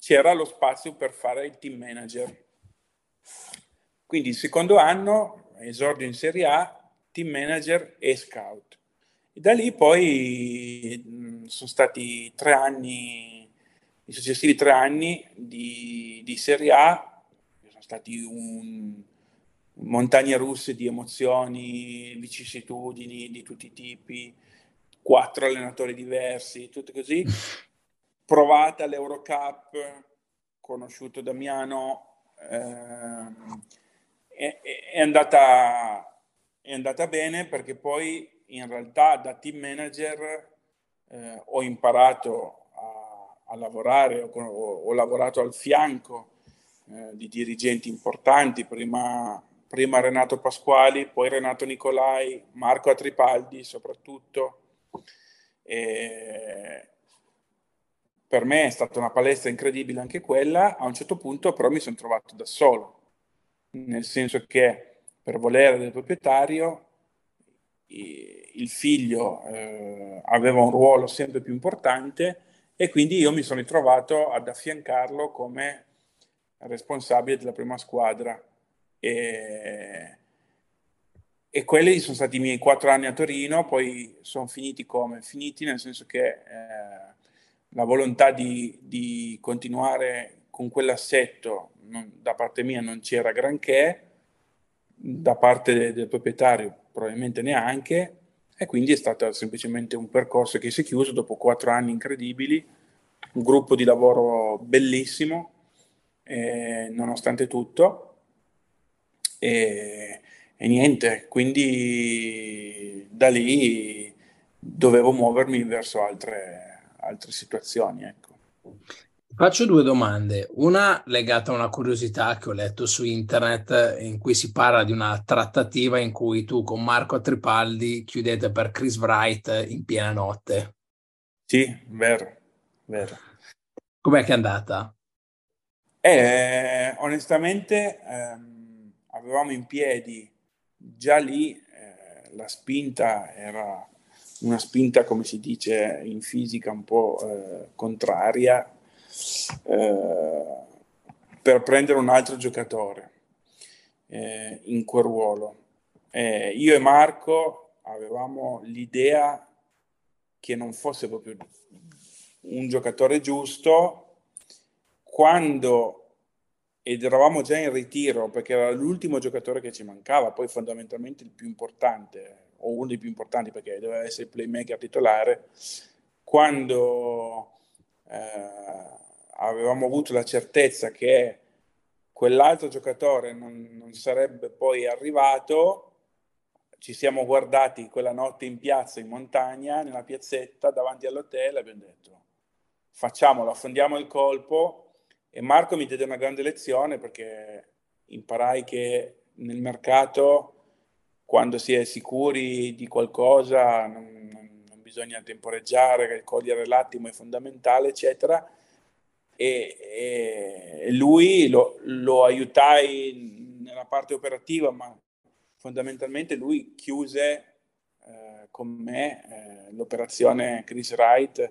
c'era lo spazio per fare il team manager. Quindi il secondo anno, esordio in Serie A, team manager e scout. E da lì poi sono stati tre anni, i successivi tre anni di, di Serie A, sono stati un, montagne russe di emozioni, vicissitudini di tutti i tipi, quattro allenatori diversi, tutto così. Provata l'Eurocup, conosciuto Damiano, eh, è, è, andata, è andata bene perché poi in realtà da team manager eh, ho imparato a, a lavorare, ho, ho, lavorato al fianco eh, di dirigenti importanti, prima prima Renato Pasquali, poi Renato Nicolai, Marco Atripaldi soprattutto. E per me è stata una palestra incredibile anche quella, a un certo punto però mi sono trovato da solo, nel senso che per volere del proprietario il figlio eh, aveva un ruolo sempre più importante e quindi io mi sono ritrovato ad affiancarlo come responsabile della prima squadra e, e quelli sono stati i miei quattro anni a Torino, poi sono finiti come? Finiti nel senso che eh, la volontà di, di, continuare con quell'assetto non, da parte mia non c'era granché, da parte del, del proprietario probabilmente neanche, e quindi è stato semplicemente un percorso che si è chiuso dopo quattro anni incredibili, un gruppo di lavoro bellissimo, eh, nonostante tutto, e, e niente, quindi da lì dovevo muovermi verso altre, altre situazioni. Ecco. Faccio due domande, una legata a una curiosità che ho letto su internet in cui si parla di una trattativa in cui tu con Marco Tripaldi chiudete per Chris Wright in piena notte. Sì, vero, vero. Com'è che è andata? Eh, onestamente ehm, avevamo in piedi già lì eh, la spinta era una spinta come si dice in fisica un po' eh, contraria eh, per prendere un altro giocatore eh, in quel ruolo. Eh, io e Marco avevamo l'idea che non fosse proprio un giocatore giusto. Quando ed eravamo già in ritiro perché era l'ultimo giocatore che ci mancava, poi fondamentalmente il più importante, o uno dei più importanti perché doveva essere il playmaker titolare, quando eh, avevamo avuto la certezza che quell'altro giocatore non, non sarebbe poi arrivato, ci siamo guardati quella notte in piazza, in montagna, nella piazzetta, davanti all'hotel, e abbiamo detto facciamolo, affondiamo il colpo, e Marco mi diede una grande lezione perché imparai che nel mercato, quando si è sicuri di qualcosa, non, non, bisogna temporeggiare, cogliere l'attimo è fondamentale, eccetera. E, e lui lo, lo, aiutai nella parte operativa, ma fondamentalmente lui chiuse eh, con me eh, l'operazione Chris Wright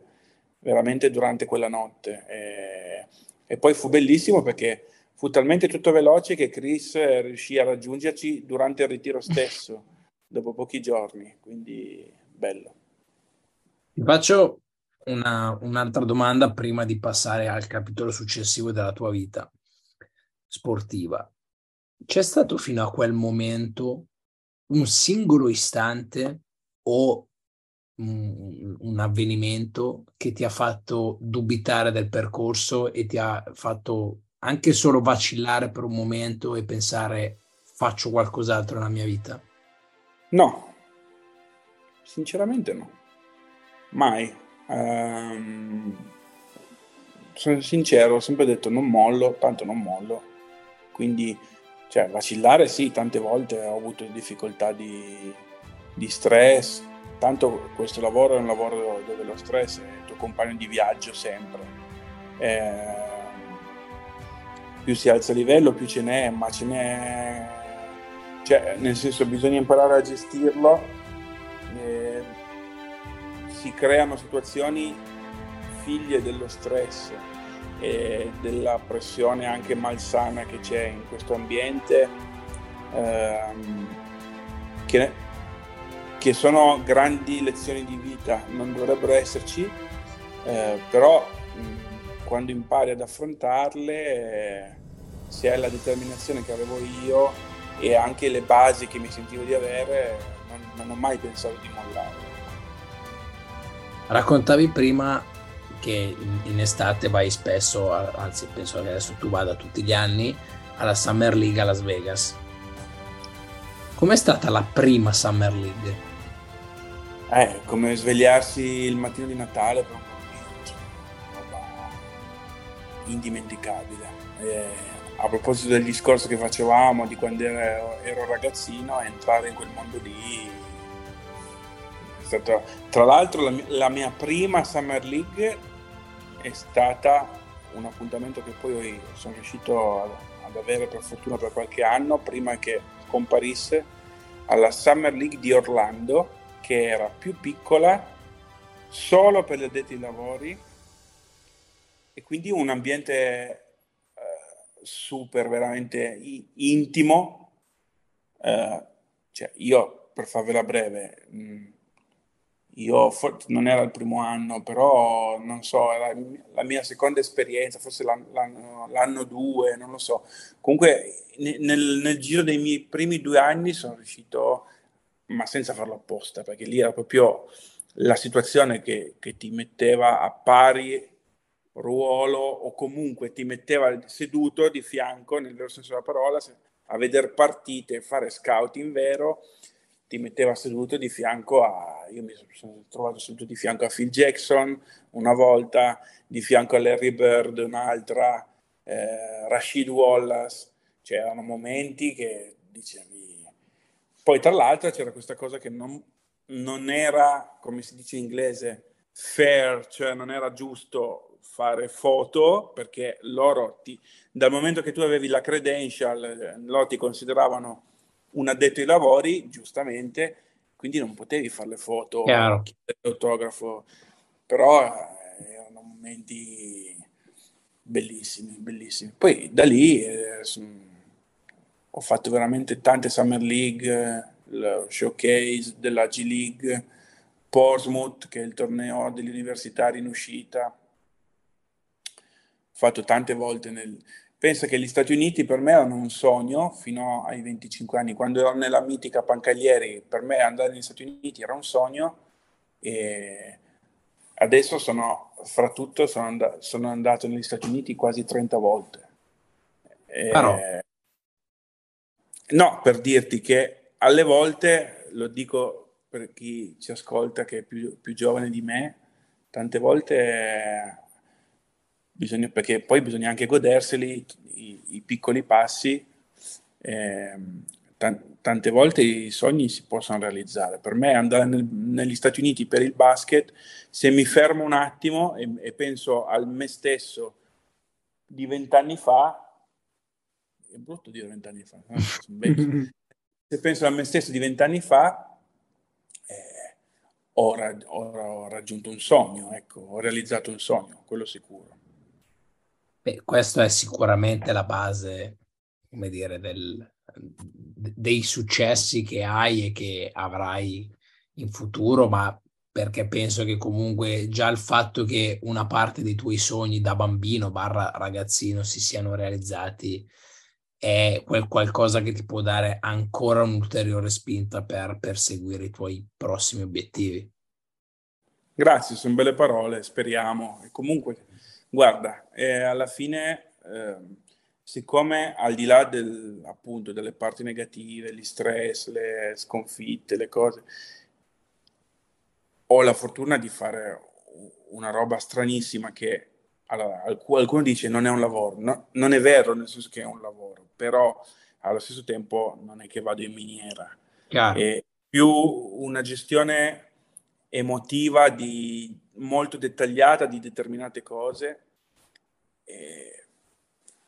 veramente durante quella notte. E, e poi fu bellissimo perché fu talmente tutto veloce che Chris riuscì a raggiungerci durante il ritiro stesso, dopo pochi giorni, quindi bello. Ti faccio una, un'altra domanda prima di passare al capitolo successivo della tua vita sportiva. C'è stato fino a quel momento un singolo istante o un, avvenimento che ti ha fatto dubitare del percorso e ti ha fatto anche solo vacillare per un momento e pensare faccio qualcos'altro nella mia vita? No, sinceramente no, mai. Um, sono sincero, ho sempre detto non mollo, tanto non mollo. Quindi, cioè, vacillare sì, tante volte ho avuto difficoltà di, di stress, Tanto questo lavoro è un lavoro dove lo stress è il tuo compagno di viaggio sempre. Eh, più si alza il livello, più ce n'è, ma ce n'è... Cioè, nel senso, bisogna imparare a gestirlo si creano situazioni figlie dello stress e della pressione anche malsana che c'è in questo ambiente, ehm, che, che, sono grandi lezioni di vita, non dovrebbero esserci, eh, però mh, quando impari ad affrontarle, eh, se hai la determinazione che avevo io e anche le basi che mi sentivo di avere, non, non ho mai pensato di mollare. Raccontavi prima che in, estate vai spesso, anzi penso che adesso tu vada tutti gli anni, alla Summer League a Las Vegas. Com'è stata la prima Summer League? Eh, come svegliarsi il mattino di Natale per un bambino, indimenticabile. Eh, a proposito del discorso che facevamo di quando ero, ero ragazzino, entrare in quel mondo lì è stato, tra l'altro la, la mia prima Summer League è stata un appuntamento che poi sono riuscito ad avere per fortuna per qualche anno prima che comparisse alla Summer League di Orlando che era più piccola solo per gli addetti ai lavori e quindi un ambiente eh, super veramente intimo eh, cioè io per farvela breve mh, io non era il primo anno, però non so, era la mia seconda esperienza, forse l'anno, l'anno due, non lo so. Comunque nel, nel, giro dei miei primi due anni sono riuscito, ma senza farlo apposta, perché lì era proprio la situazione che, che ti metteva a pari ruolo o comunque ti metteva seduto di fianco, nel vero senso della parola, a vedere partite, fare scouting vero ti metteva seduto di fianco a... Io mi sono trovato seduto di fianco a Phil Jackson una volta, di fianco a Larry Bird un'altra, eh, Rashid Wallace, c'erano momenti che dicevi... Poi tra l'altro c'era questa cosa che non, non era, come si dice in inglese, fair, cioè non era giusto fare foto perché loro ti, dal momento che tu avevi la credential eh, loro ti consideravano un addetto ai lavori, giustamente, quindi non potevi fare le foto, l'autografo, però eh, erano momenti bellissimi, bellissimi. Poi da lì eh, ho fatto veramente tante Summer League, lo showcase della G League, Portsmouth, che è il torneo degli universitari in uscita. Ho fatto tante volte nel, Pensa che gli Stati Uniti per me erano un sogno fino ai 25 anni, quando ero nella mitica Pancalieri, per me andare negli Stati Uniti era un sogno e adesso sono, fra tutto, sono, and- sono andato negli Stati Uniti quasi 30 volte. E... Ah, per dirti che alle volte, lo dico per chi ci ascolta che è più, più giovane di me, tante volte bisogna, perché poi bisogna anche goderseli i, i piccoli passi. Eh, tante volte i sogni si possono realizzare. Per me andare nel, negli Stati Uniti per il basket, se mi fermo un attimo e, e penso al me stesso di vent'anni fa, è brutto dire vent'anni fa, no? se penso a me stesso di vent'anni fa, eh, ho, rag- ho, raggiunto un sogno, ecco, ho realizzato un sogno, quello sicuro. Beh, questo è sicuramente la base, come dire, del, dei successi che hai e che avrai in futuro, ma perché penso che comunque già il fatto che una parte dei tuoi sogni da bambino barra ragazzino si siano realizzati è quel qualcosa che ti può dare ancora un'ulteriore spinta per perseguire i tuoi prossimi obiettivi. Grazie, sono belle parole, speriamo. E comunque Guarda, eh, alla fine, eh, siccome al di là del, appunto, delle parti negative, gli stress, le sconfitte, le cose, ho la fortuna di fare una roba stranissima che allora, qualcuno dice non è un lavoro, no, non è vero nel senso che è un lavoro, però allo stesso tempo non è che vado in miniera, Chiaro. è più una gestione emotiva di, molto dettagliata di determinate cose, eh,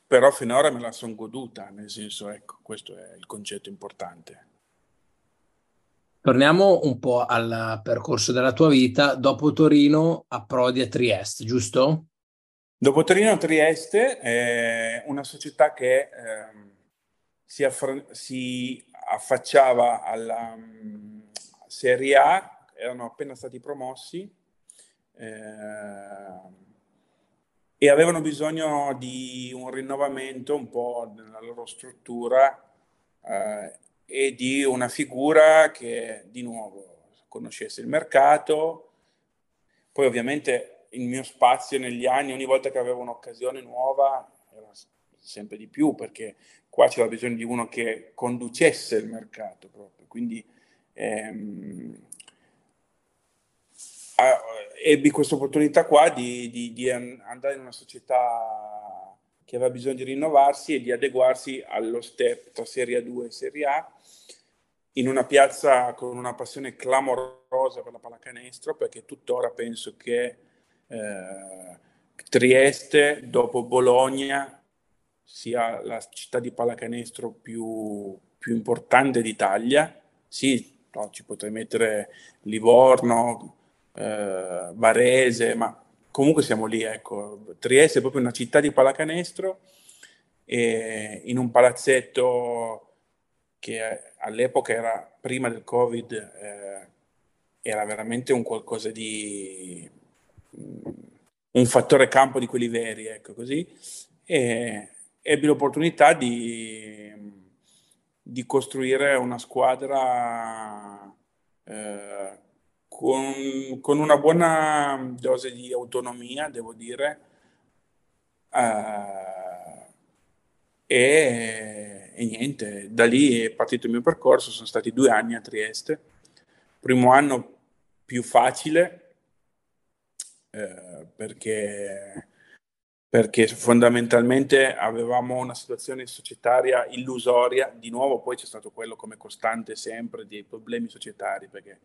però finora me la sono goduta, nel senso, ecco, questo è il concetto importante. Torniamo un po' al percorso della tua vita. Dopo Torino approdi a Trieste, giusto? Dopo Torino Trieste è una società che eh, si, affr- si, affacciava alla um, Serie A, erano appena stati promossi eh, e avevano bisogno di un rinnovamento un po' nella loro struttura eh, e di una figura che di nuovo conoscesse il mercato. Poi ovviamente il mio spazio negli anni, ogni volta che avevo un'occasione nuova, era sempre di più perché qua c'era bisogno di uno che conducesse il mercato proprio. Quindi ehm, ebbi questa opportunità qua di, di, di andare in una società che aveva bisogno di rinnovarsi e di adeguarsi allo step tra Serie 2 e Serie A in una piazza con una passione clamorosa per la pallacanestro, perché tuttora penso che eh, Trieste, dopo Bologna, sia la città di pallacanestro più, più importante d'Italia. Sì, no, ci potrei mettere Livorno, eh, Varese, ma comunque siamo lì, ecco. Trieste è proprio una città di pallacanestro e in un palazzetto che all'epoca era prima del Covid, eh, era veramente un qualcosa di un fattore campo di quelli veri, ecco così, e ebbi l'opportunità di, di costruire una squadra eh, con, con, una buona dose di autonomia, devo dire, eh, e e niente, da lì è partito il mio percorso, sono stati due anni a Trieste, primo anno più facile eh, perché, perché fondamentalmente avevamo una situazione societaria illusoria, di nuovo poi c'è stato quello come costante sempre dei problemi societari perché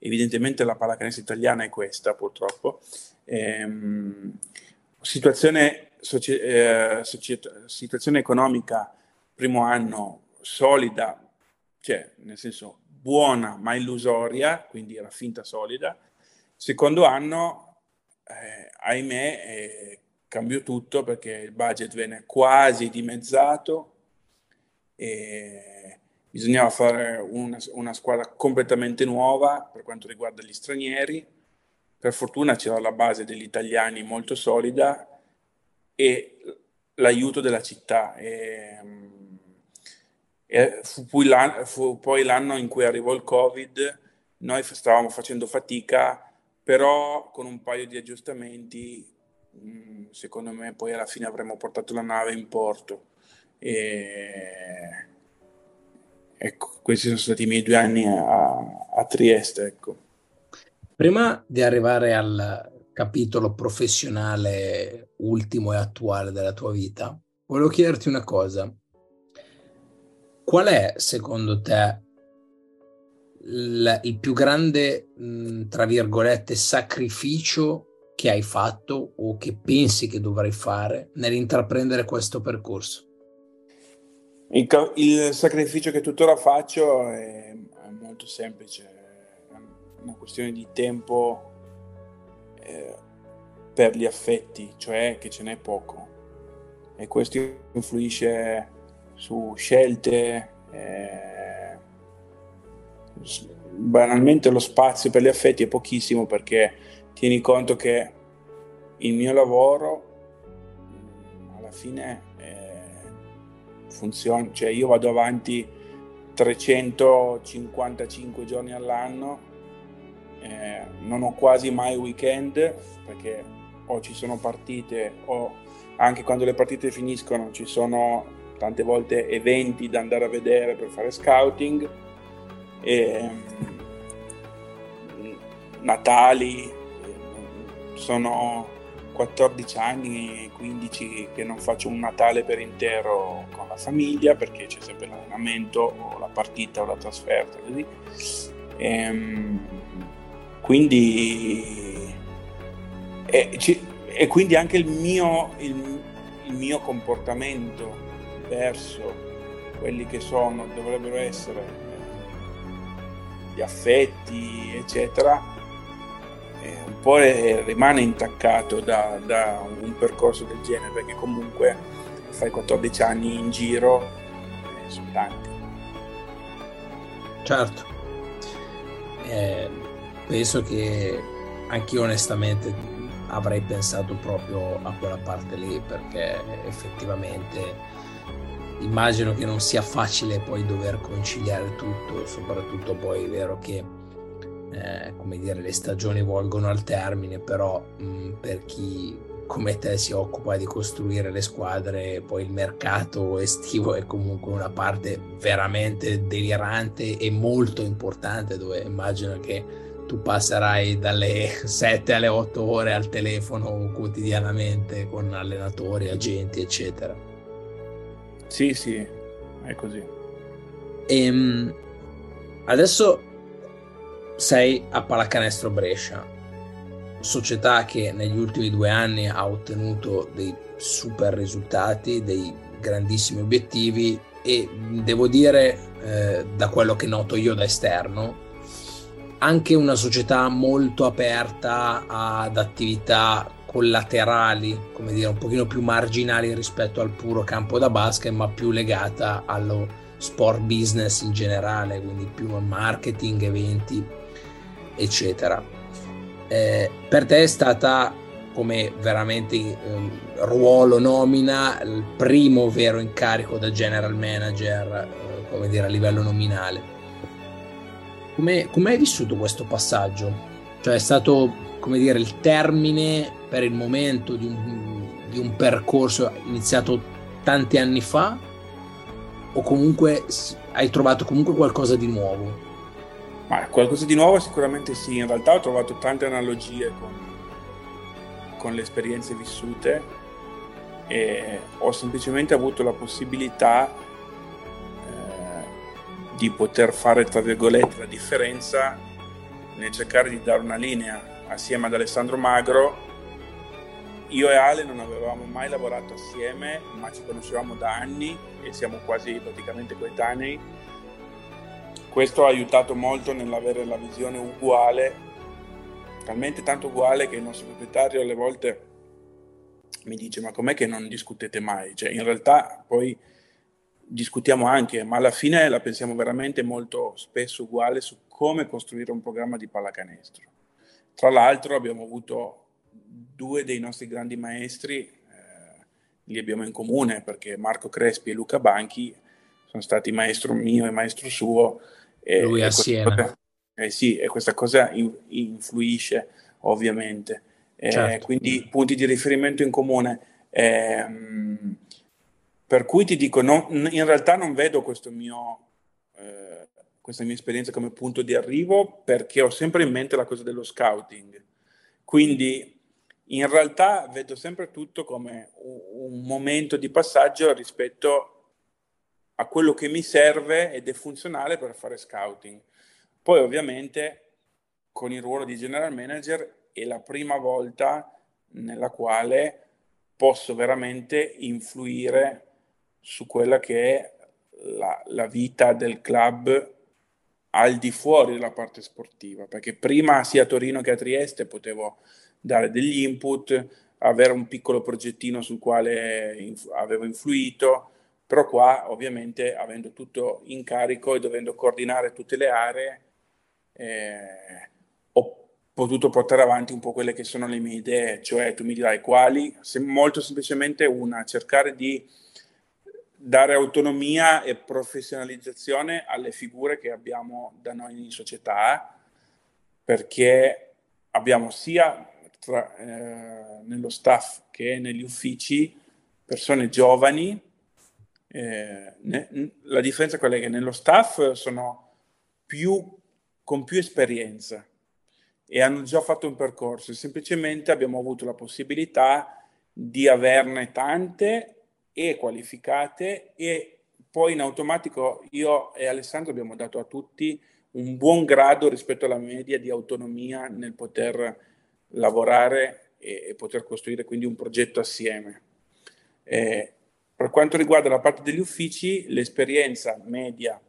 evidentemente la pallacanestro italiana è questa purtroppo. Ehm, situazione, soci- eh, societ- situazione economica primo anno solida, cioè nel senso buona ma illusoria, quindi era finta solida. Secondo anno, eh, ahimè, eh, cambiò tutto perché il budget venne quasi dimezzato e bisognava fare una, una squadra completamente nuova per quanto riguarda gli stranieri. Per fortuna c'era la base degli italiani molto solida e l'aiuto della città. E, e fu, poi fu poi l'anno in cui arrivò il Covid, noi stavamo facendo fatica, però con un paio di aggiustamenti, mm, secondo me poi alla fine avremmo portato la nave in porto. E... Ecco, questi sono stati i miei due anni a, a Trieste. Ecco. Prima di arrivare al capitolo professionale ultimo e attuale della tua vita, volevo chiederti una cosa. Qual è, secondo te, il, il più grande, mh, tra virgolette, sacrificio che hai fatto o che pensi che dovrai fare nell'intraprendere questo percorso? Il, il sacrificio che tuttora faccio è, è, molto semplice, è una questione di tempo eh, per gli affetti, cioè che ce n'è poco e questo influisce su scelte, eh, banalmente lo spazio per gli affetti è pochissimo perché tieni conto che il mio lavoro alla fine eh, funziona, cioè io vado avanti 355 giorni all'anno, eh, non ho quasi mai weekend perché o ci sono partite o anche quando le partite finiscono ci sono tante volte eventi da andare a vedere per fare scouting, e, mm, Natali, sono 14 anni, 15 che non faccio un Natale per intero con la famiglia perché c'è sempre l'allenamento o la partita o la trasferta. Così. E, ehm, quindi, e, e, quindi anche il mio, il, il mio comportamento verso quelli che sono, dovrebbero essere gli affetti, eccetera, eh, un po' rimane intaccato da, da, un percorso del genere, perché comunque fai 14 anni in giro, eh, sono tanti. Certo, eh, penso che anch'io onestamente avrei pensato proprio a quella parte lì perché effettivamente immagino che non sia facile poi dover conciliare tutto, soprattutto poi è vero che eh, come dire le stagioni volgono al termine, però mh, per chi come te si occupa di costruire le squadre, poi il mercato estivo è comunque una parte veramente delirante e molto importante dove immagino che tu passerai dalle 7 alle 8 ore al telefono quotidianamente con allenatori, agenti, eccetera. Sì, sì, è così. Ehm, adesso sei a Pallacanestro Brescia, società che negli ultimi due anni ha ottenuto dei super risultati, dei grandissimi obiettivi e devo dire, eh, da quello che noto io da esterno, anche una società molto aperta ad attività collaterali, come dire, un pochino più marginali rispetto al puro campo da basket, ma più legata allo sport business in generale, quindi più marketing, eventi, eccetera. Eh, per te è stata come veramente eh, ruolo nomina il primo vero incarico da general manager, eh, come dire, a livello nominale. Come, come hai vissuto questo passaggio? Cioè è stato come dire, il termine per il momento di un, di un percorso iniziato tanti anni fa o comunque hai trovato comunque qualcosa di nuovo? Ma qualcosa di nuovo sicuramente sì, in realtà ho trovato tante analogie con, con le esperienze vissute e ho semplicemente avuto la possibilità eh, di poter fare, tra virgolette, la differenza nel cercare di dare una linea assieme ad Alessandro Magro. Io e Ale non avevamo mai lavorato assieme, ma ci conoscevamo da anni e siamo quasi praticamente coetanei. Questo ha aiutato molto nell'avere la visione uguale, talmente tanto uguale che il nostro proprietario alle volte mi dice ma com'è che non discutete mai? Cioè in realtà poi discutiamo anche, ma alla fine la pensiamo veramente molto spesso uguale su come costruire un programma di pallacanestro. Tra l'altro abbiamo avuto due dei nostri grandi maestri, eh, li abbiamo in comune perché Marco Crespi e Luca Banchi sono stati maestro mio e maestro suo. E, Lui a Siena. Cosa, eh sì, e questa cosa in, influisce ovviamente. Eh, certo. Quindi punti di riferimento in comune. Eh, per cui ti dico, no, in realtà non vedo questo mio questa mia esperienza come punto di arrivo perché ho sempre in mente la cosa dello scouting. Quindi in realtà vedo sempre tutto come un momento di passaggio rispetto a quello che mi serve ed è funzionale per fare scouting. Poi ovviamente con il ruolo di general manager è la prima volta nella quale posso veramente influire su quella che è la, la vita del club al di fuori della parte sportiva, perché prima sia a Torino che a Trieste potevo dare degli input, avere un piccolo progettino sul quale inf- avevo influito, però qua ovviamente avendo tutto in carico e dovendo coordinare tutte le aree, eh, ho potuto portare avanti un po' quelle che sono le mie idee, cioè tu mi dirai quali, se molto semplicemente una, cercare di dare autonomia e professionalizzazione alle figure che abbiamo da noi in società, perché abbiamo sia tra, eh, nello staff che negli uffici persone giovani. Eh, ne, la differenza è che nello staff sono più, con più esperienza e hanno già fatto un percorso, semplicemente abbiamo avuto la possibilità di averne tante e qualificate e poi in automatico io e Alessandro abbiamo dato a tutti un buon grado rispetto alla media di autonomia nel poter lavorare e, e poter costruire quindi un progetto assieme. Eh, per quanto riguarda la parte degli uffici, l'esperienza media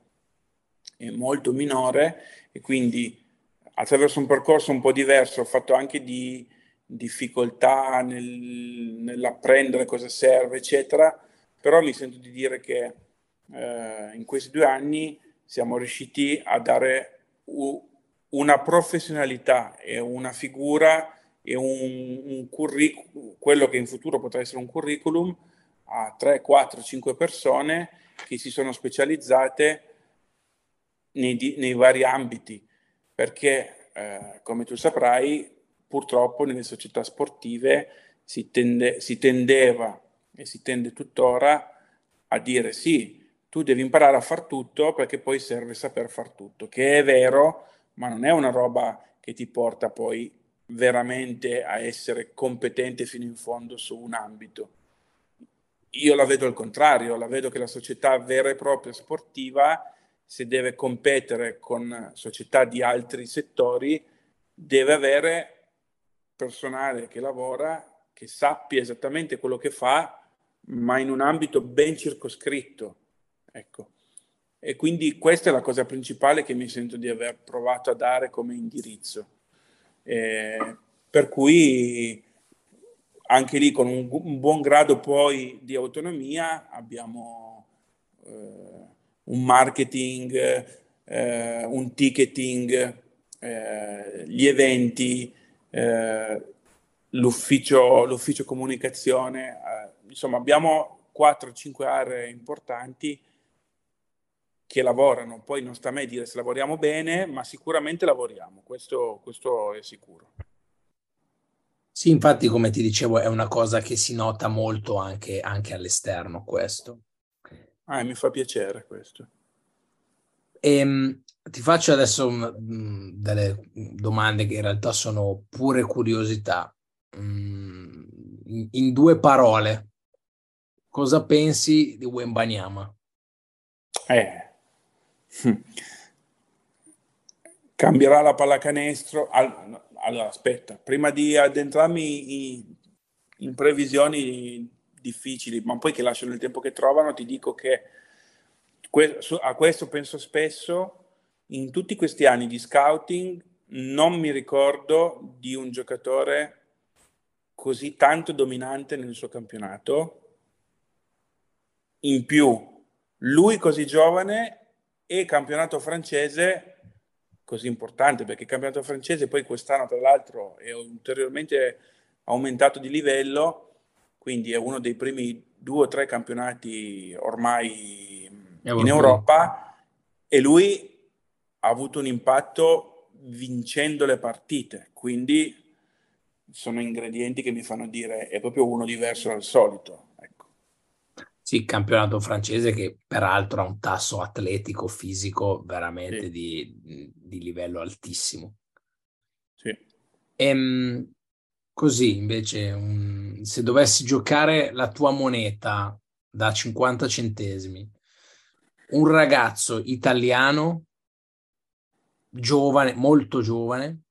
è molto minore e quindi attraverso un percorso un po' diverso fatto anche di difficoltà nel, nell'apprendere cosa serve, eccetera, però mi sento di dire che eh, in questi due anni siamo riusciti a dare u- una professionalità e una figura e un, un curriculum, quello che in futuro potrà essere un curriculum a 3, 4, 5 persone che si sono specializzate nei, nei vari ambiti, perché eh, come tu saprai, purtroppo nelle società sportive si, tende, si tendeva e si tende tuttora a dire sì, tu devi imparare a far tutto perché poi serve saper far tutto, che è vero, ma non è una roba che ti porta poi veramente a essere competente fino in fondo su un ambito. Io la vedo al contrario, la vedo che la società vera e propria sportiva, se deve competere con società di altri settori, deve avere personale che lavora, che sappia esattamente quello che fa, ma in un ambito ben circoscritto. Ecco. E quindi questa è la cosa principale che mi sento di aver provato a dare come indirizzo. Eh, per cui anche lì con un, un, buon grado poi di autonomia abbiamo eh, un marketing, eh, un ticketing, eh, gli eventi, eh, l'ufficio, l'ufficio comunicazione, eh, insomma abbiamo 4-5 aree importanti che lavorano, poi non sta a me dire se lavoriamo bene, ma sicuramente lavoriamo, questo, questo è sicuro. Sì, infatti, come ti dicevo, è una cosa che si nota molto anche, anche all'esterno, questo. Ah, mi fa piacere questo. E, ehm, ti faccio adesso um, delle domande che in realtà sono pure curiosità. Um, in, in, due parole, cosa pensi di Wembanyama? Eh. Cambierà la pallacanestro. Allora, aspetta, prima di addentrarmi in, in previsioni difficili, ma poi che lasciano il tempo che trovano, ti dico che a questo penso spesso in tutti questi anni di scouting non mi ricordo di un giocatore così tanto dominante nel suo campionato. In più, lui così giovane e campionato francese così importante, perché il campionato francese poi quest'anno tra l'altro è ulteriormente aumentato di livello, quindi è uno dei primi due o tre campionati ormai Europeo. in Europa e lui ha avuto un impatto vincendo le partite, quindi sono ingredienti che mi fanno dire è proprio uno diverso dal solito. Sì, campionato francese che peraltro ha un tasso atletico, fisico veramente sì. di, di, livello altissimo. Sì. E, ehm, così invece, um, se dovessi giocare la tua moneta da 50 centesimi, un ragazzo italiano giovane, molto giovane,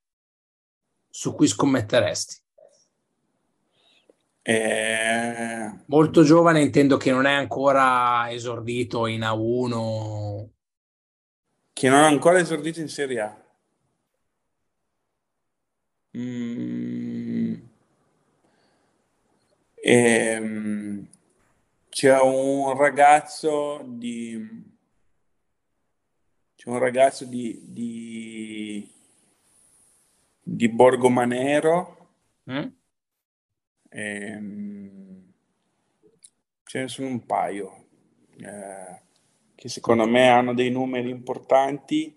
su cui scommetteresti? Eh... Molto giovane intendo che non è ancora esordito in A1. Che non è ancora esordito in Serie A. Mm. Ehm... C'è un ragazzo di c'è un ragazzo di, di, di Borgomanero, mm? Ehm, ce ne sono un paio eh, che secondo me hanno dei numeri importanti.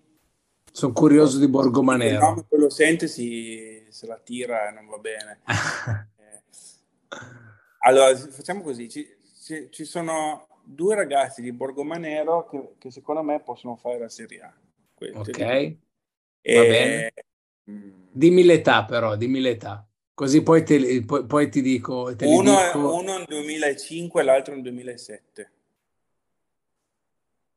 Sono curioso di Borgomanero. Se lo sente si, se la tira e non va bene. eh, allora, facciamo così, ci, ci, ci sono due ragazzi di Borgomanero che, che secondo me possono fare la Serie A. Ok, e... va bene. Mm. Dimmi l'età però, dimmi l'età. Così poi, te, poi, poi ti dico... Te uno, dico... uno nel 2005 e l'altro nel 2007.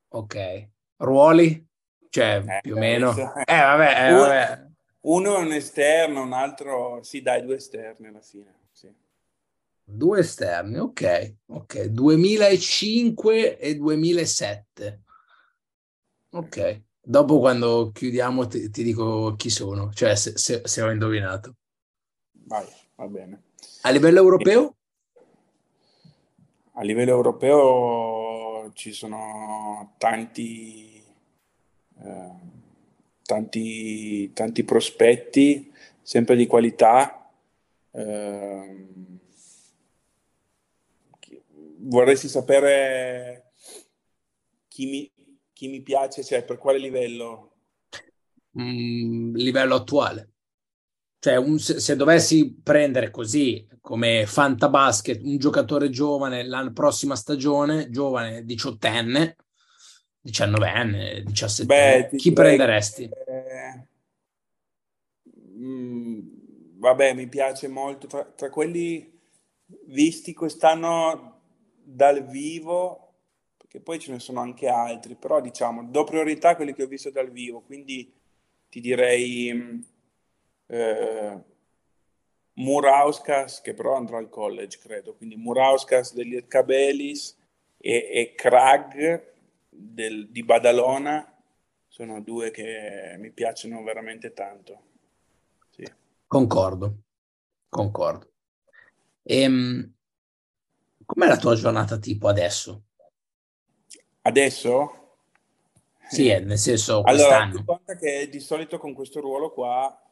Ok. Ruoli? Cioè, eh, più o meno... Eh, vabbè, eh, uno, vabbè. Uno è un esterno, un altro... Sì, dai, due esterni alla fine. Sì. Due esterni, ok, ok, 2005 e 2007. Ok, Dopo quando chiudiamo ti, ti dico chi sono, cioè se, se, se ho indovinato. Vai, va bene. A livello europeo? A livello europeo ci sono tanti, eh, tanti, tanti prospetti, sempre di qualità. Eh, vorresti sapere chi mi, chi mi piace, cioè per quale livello? Mm, livello attuale. Cioè, un, se, se, dovessi prendere così come fantabasket un giocatore giovane la prossima stagione, giovane, diciottenne, diciannovenne, diciassettenne, chi prenderesti? Che, mm, vabbè, mi piace molto. Tra, tra quelli visti quest'anno dal vivo, perché poi ce ne sono anche altri, però diciamo, do priorità a quelli che ho visto dal vivo, quindi ti direi eh, Murauskas, che però andrà al college, credo, quindi Murauskas degli Cabelis e, e Krag del, di Badalona sono due che mi piacciono veramente tanto. Sì. Concordo, concordo. Ehm, com'è la tua giornata tipo adesso? Adesso? Sì, nel senso allora, quest'anno. Allora, che di solito con questo ruolo qua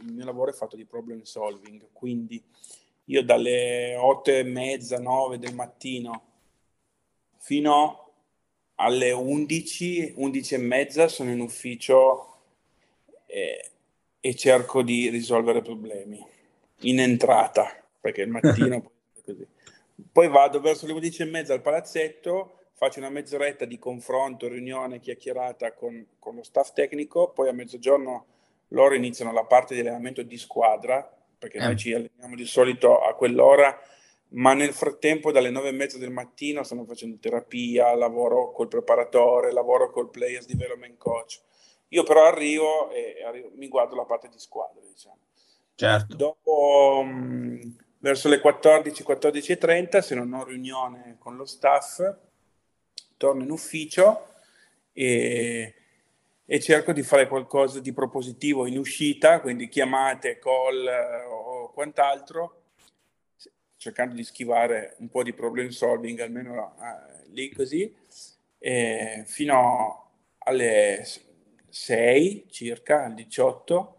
il mio lavoro è fatto di problem solving, quindi io dalle 8 e mezza, 9 del mattino fino alle 11, 11 e mezza sono in ufficio e, e cerco di risolvere problemi in entrata, perché il mattino così. Poi vado verso le 11 e mezza al palazzetto, faccio una mezz'oretta di confronto, riunione, chiacchierata con, con lo staff tecnico, poi a mezzogiorno loro iniziano la parte di allenamento di squadra, perché eh. noi ci alleniamo di solito a quell'ora, ma nel frattempo dalle nove e mezza del mattino stanno facendo terapia, lavoro col preparatore, lavoro col players development coach. Io però arrivo e arrivo, mi guardo la parte di squadra, diciamo. Certo. Dopo, mh, verso le 14, 14.30, se non ho riunione con lo staff, torno in ufficio e e cerco di fare qualcosa di propositivo in uscita, quindi chiamate, call eh, o quant'altro, cercando di schivare un po' di problem solving, almeno eh, lì così, e fino alle 6 circa, alle 18.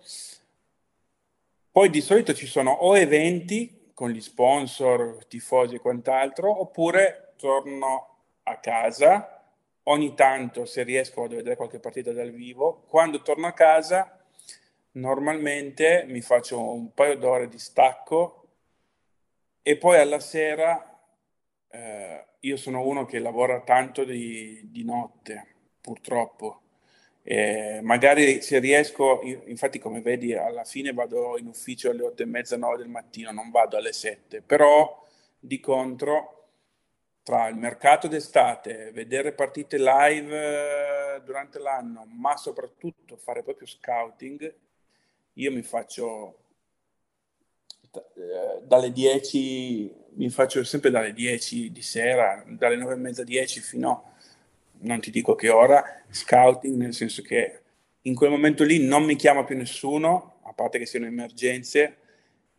Poi di solito ci sono o eventi con gli sponsor, tifosi e quant'altro, oppure torno a casa ogni tanto se riesco vado a vedere qualche partita dal vivo. Quando torno a casa normalmente mi faccio un paio d'ore di stacco e poi alla sera eh, io sono uno che lavora tanto di, di notte, purtroppo. Eh, magari se riesco, infatti come vedi alla fine vado in ufficio alle otto e mezza, nove del mattino, non vado alle sette, però di contro tra il mercato d'estate, vedere partite live eh, durante l'anno, ma soprattutto fare proprio scouting, io mi faccio eh, dalle 10, mi faccio sempre dalle 10 di sera, dalle 9 e mezza 10 fino a non ti dico che ora, scouting, nel senso che in quel momento lì non mi chiama più nessuno, a parte che siano emergenze,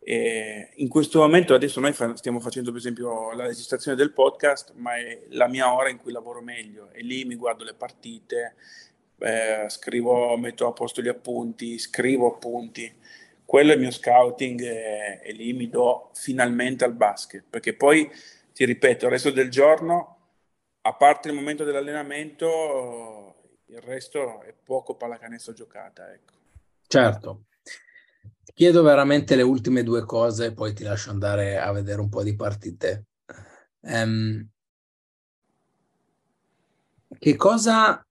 e in questo momento adesso noi fa, stiamo facendo per esempio la registrazione del podcast, ma è la mia ora in cui lavoro meglio e lì mi guardo le partite, eh, scrivo, metto a posto gli appunti, scrivo appunti. Quello è il mio scouting e, e lì mi do finalmente al basket, perché poi ti ripeto, il resto del giorno, a parte il momento dell'allenamento, il resto è poco pallacanestro giocata. Ecco. Certo, chiedo veramente le ultime due cose e poi ti lascio andare a vedere un po' di partite. Um, che cosa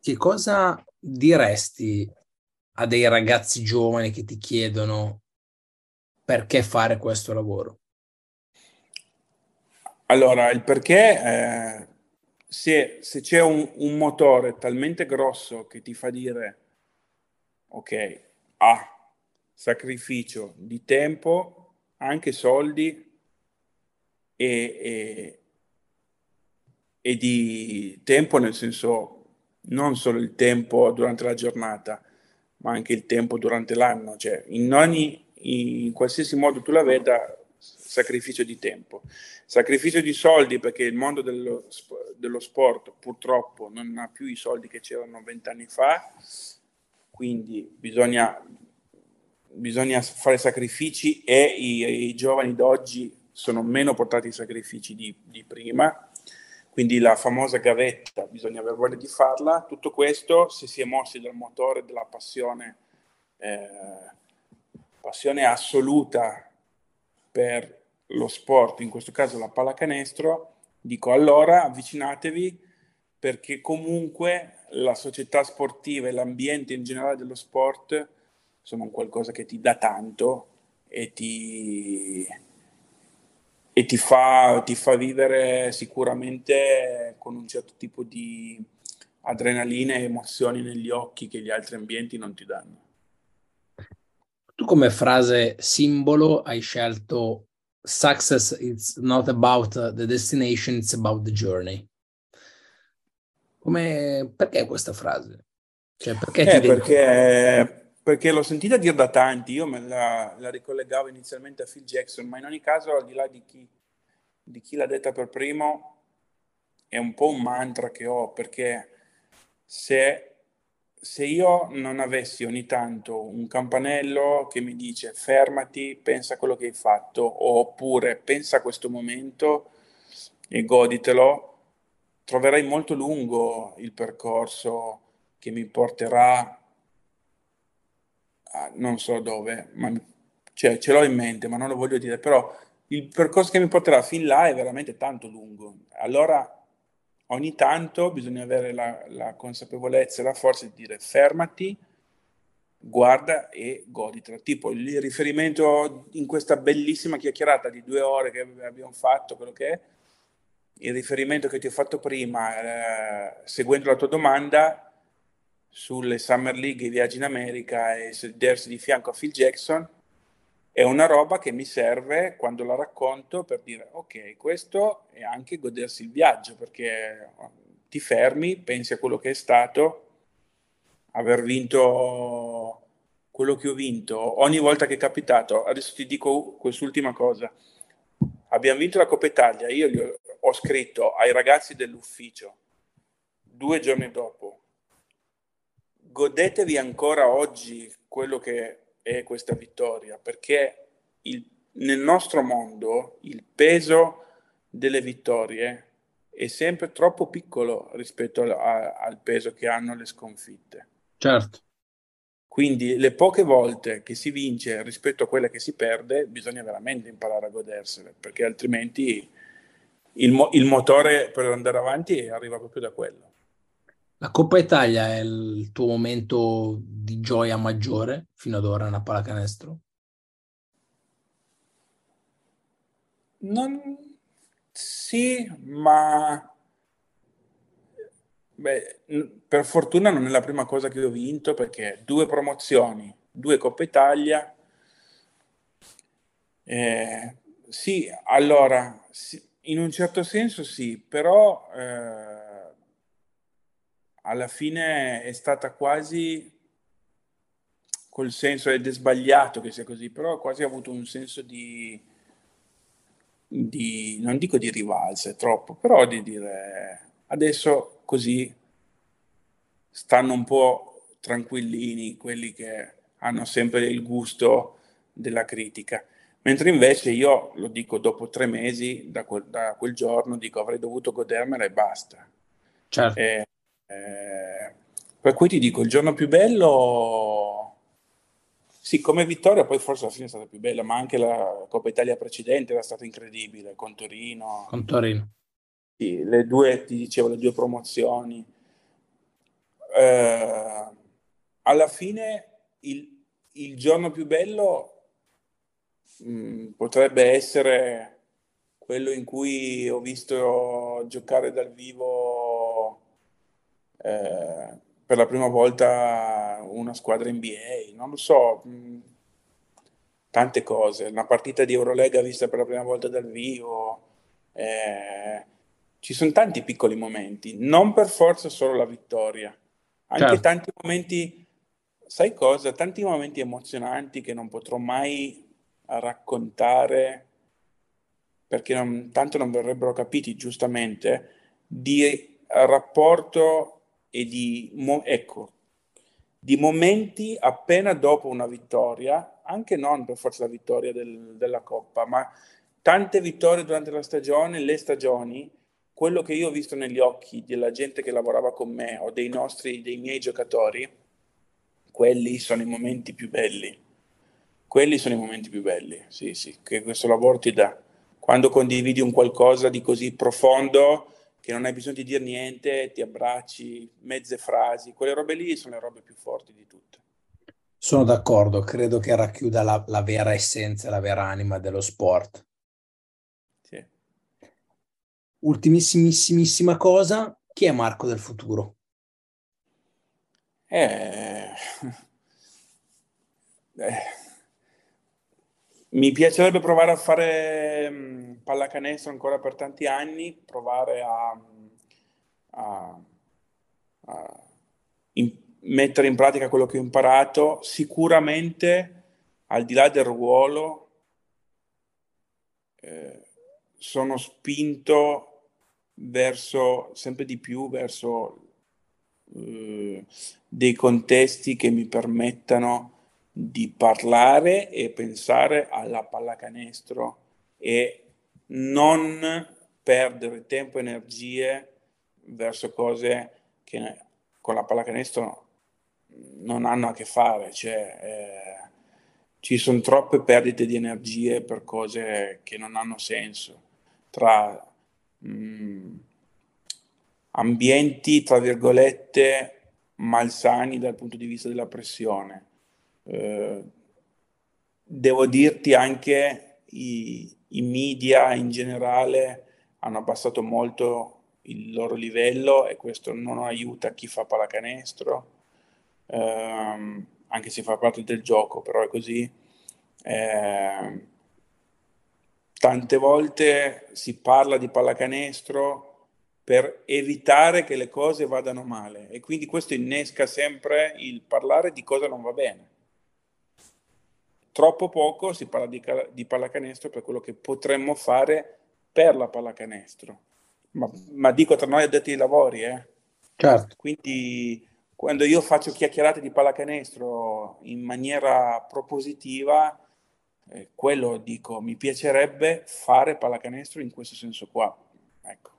che cosa diresti a dei ragazzi giovani che ti chiedono perché fare questo lavoro? Allora, il perché, eh, se, se, c'è un, un, motore talmente grosso che ti fa dire ok, A, sacrificio di tempo, anche soldi e, e, e di tempo nel senso non solo il tempo durante la giornata, ma anche il tempo durante l'anno, cioè in ogni, in qualsiasi modo tu la veda, sacrificio di tempo, sacrificio di soldi perché il mondo dello, dello sport purtroppo non ha più i soldi che c'erano vent'anni fa, quindi bisogna, bisogna fare sacrifici e i, i giovani d'oggi sono meno portati ai sacrifici di, di prima quindi la famosa gavetta, bisogna aver voglia di farla. Tutto questo, se si è mossi dal motore della passione, eh, passione assoluta per lo sport, in questo caso la pallacanestro, dico allora avvicinatevi perché comunque la società sportiva e l'ambiente in generale dello sport sono qualcosa che ti dà tanto e ti, e ti fa, ti fa vivere sicuramente con un certo tipo di adrenalina e emozioni negli occhi che gli altri ambienti non ti danno. Tu come frase simbolo hai scelto Success is not about the destination, it's about the journey. Come, perché questa frase? Cioè, perché, eh, perché, perché, l'ho sentita dire da tanti, io me la, la, ricollegavo inizialmente a Phil Jackson, ma in ogni caso, al di là di chi, di chi l'ha detta per primo, è un po' un mantra che ho, perché se se io non avessi ogni tanto un campanello che mi dice fermati, pensa a quello che hai fatto, oppure pensa a questo momento e goditelo, troverai molto lungo il percorso che mi porterà a non so dove, ma cioè, ce l'ho in mente, ma non lo voglio dire, però il percorso che mi porterà fin là è veramente tanto lungo. Allora ogni tanto bisogna avere la, la consapevolezza e la forza di dire fermati, guarda e goditela. Tipo il riferimento in questa bellissima chiacchierata di due ore che abbiamo fatto, quello che è, il riferimento che ti ho fatto prima, eh, seguendo la tua domanda sulle Summer League, i viaggi in America e sedersi di fianco a Phil Jackson, è una roba che mi serve quando la racconto per dire ok, questo è anche godersi il viaggio perché ti fermi, pensi a quello che è stato, aver vinto quello che ho vinto ogni volta che è capitato. Adesso ti dico quest'ultima cosa. Abbiamo vinto la Coppa Italia, io gli ho, scritto ai ragazzi dell'ufficio due giorni dopo, godetevi ancora oggi quello che è questa vittoria, perché il, nel nostro mondo il peso delle vittorie è sempre troppo piccolo rispetto a, a, al peso che hanno le sconfitte. Certo. Quindi le poche volte che si vince rispetto a quelle che si perde, bisogna veramente imparare a godersele, perché altrimenti il, mo- il motore per andare avanti arriva proprio da quello. La Coppa Italia è il tuo momento di gioia maggiore fino ad ora nella pallacanestro? Non... Sì, ma Beh, per fortuna non è la prima cosa che ho vinto perché due promozioni, due Coppa Italia. Eh, sì, allora, sì, in un certo senso sì, però eh, alla fine è stata quasi col senso, ed è sbagliato che sia così, però quasi ha avuto un senso di, di non dico di rivalsa, troppo, però di dire adesso così stanno un po' tranquillini quelli che hanno sempre il gusto della critica. Mentre invece io lo dico dopo tre mesi da quel, da quel giorno, dico avrei dovuto godermela e basta. Certo. E, eh, per cui ti dico, il giorno più bello, sì, come vittoria, poi forse alla fine è stata più bella, ma anche la Coppa Italia precedente era stata incredibile, con Torino. Con Torino. Sì, le due, ti dicevo, le due promozioni. Eh, alla fine il, il, giorno più bello mh, mm, potrebbe essere quello in cui ho visto giocare dal vivo eh, per la prima volta una squadra NBA, non lo so, mh, mm, tante cose, una partita di Eurolega vista per la prima volta dal vivo, eh, ci sono tanti piccoli momenti, non per forza solo la vittoria, anche Certo. tanti momenti, sai cosa? Tanti momenti emozionanti che non potrò mai raccontare perché non- tanto non verrebbero capiti giustamente, di rapporto e di, mo- ecco, di momenti appena dopo una vittoria, anche non per forza la vittoria del- della Coppa, ma tante vittorie durante la stagione, le stagioni, quello che io ho visto negli occhi della gente che lavorava con me o dei nostri, dei miei giocatori, quelli sono i momenti più belli. Quelli sono i momenti più belli, sì, sì, che questo lavoro ti dà. Quando condividi un qualcosa di così profondo che non hai bisogno di dire niente, ti abbracci, mezze frasi, quelle robe lì sono le robe più forti di tutte. Sono d'accordo, credo che racchiuda la, la vera essenza, la vera anima dello sport. Sì. Ultimissimissima cosa, chi è Marco del futuro? Eh, eh, mi piacerebbe provare a fare mh, pallacanestro ancora per tanti anni, provare a, a- a in- mettere in pratica quello che ho imparato. Sicuramente, al di là del ruolo, eh, sono spinto verso sempre di più verso eh, dei contesti che mi permettano di parlare e pensare alla pallacanestro e non perdere tempo e energie verso cose che con la pallacanestro non hanno a che fare, cioè eh, ci sono troppe perdite di energie per cose che non hanno senso, tra mh, ambienti, tra virgolette, malsani dal punto di vista della pressione. Eh, devo dirti anche i, i media in generale hanno abbassato molto il loro livello e questo non aiuta chi fa pallacanestro, ehm, anche se fa parte del gioco, però è così. Ehm, tante volte si parla di pallacanestro per evitare che le cose vadano male e quindi questo innesca sempre il parlare di cosa non va bene. Troppo poco si parla di, di pallacanestro per quello che potremmo fare per la pallacanestro. Ma, ma dico tra noi addetti ai lavori, eh. Certo. Quindi quando io faccio chiacchierate di pallacanestro in maniera propositiva, eh, quello dico, mi piacerebbe fare pallacanestro in questo senso qua. Ecco.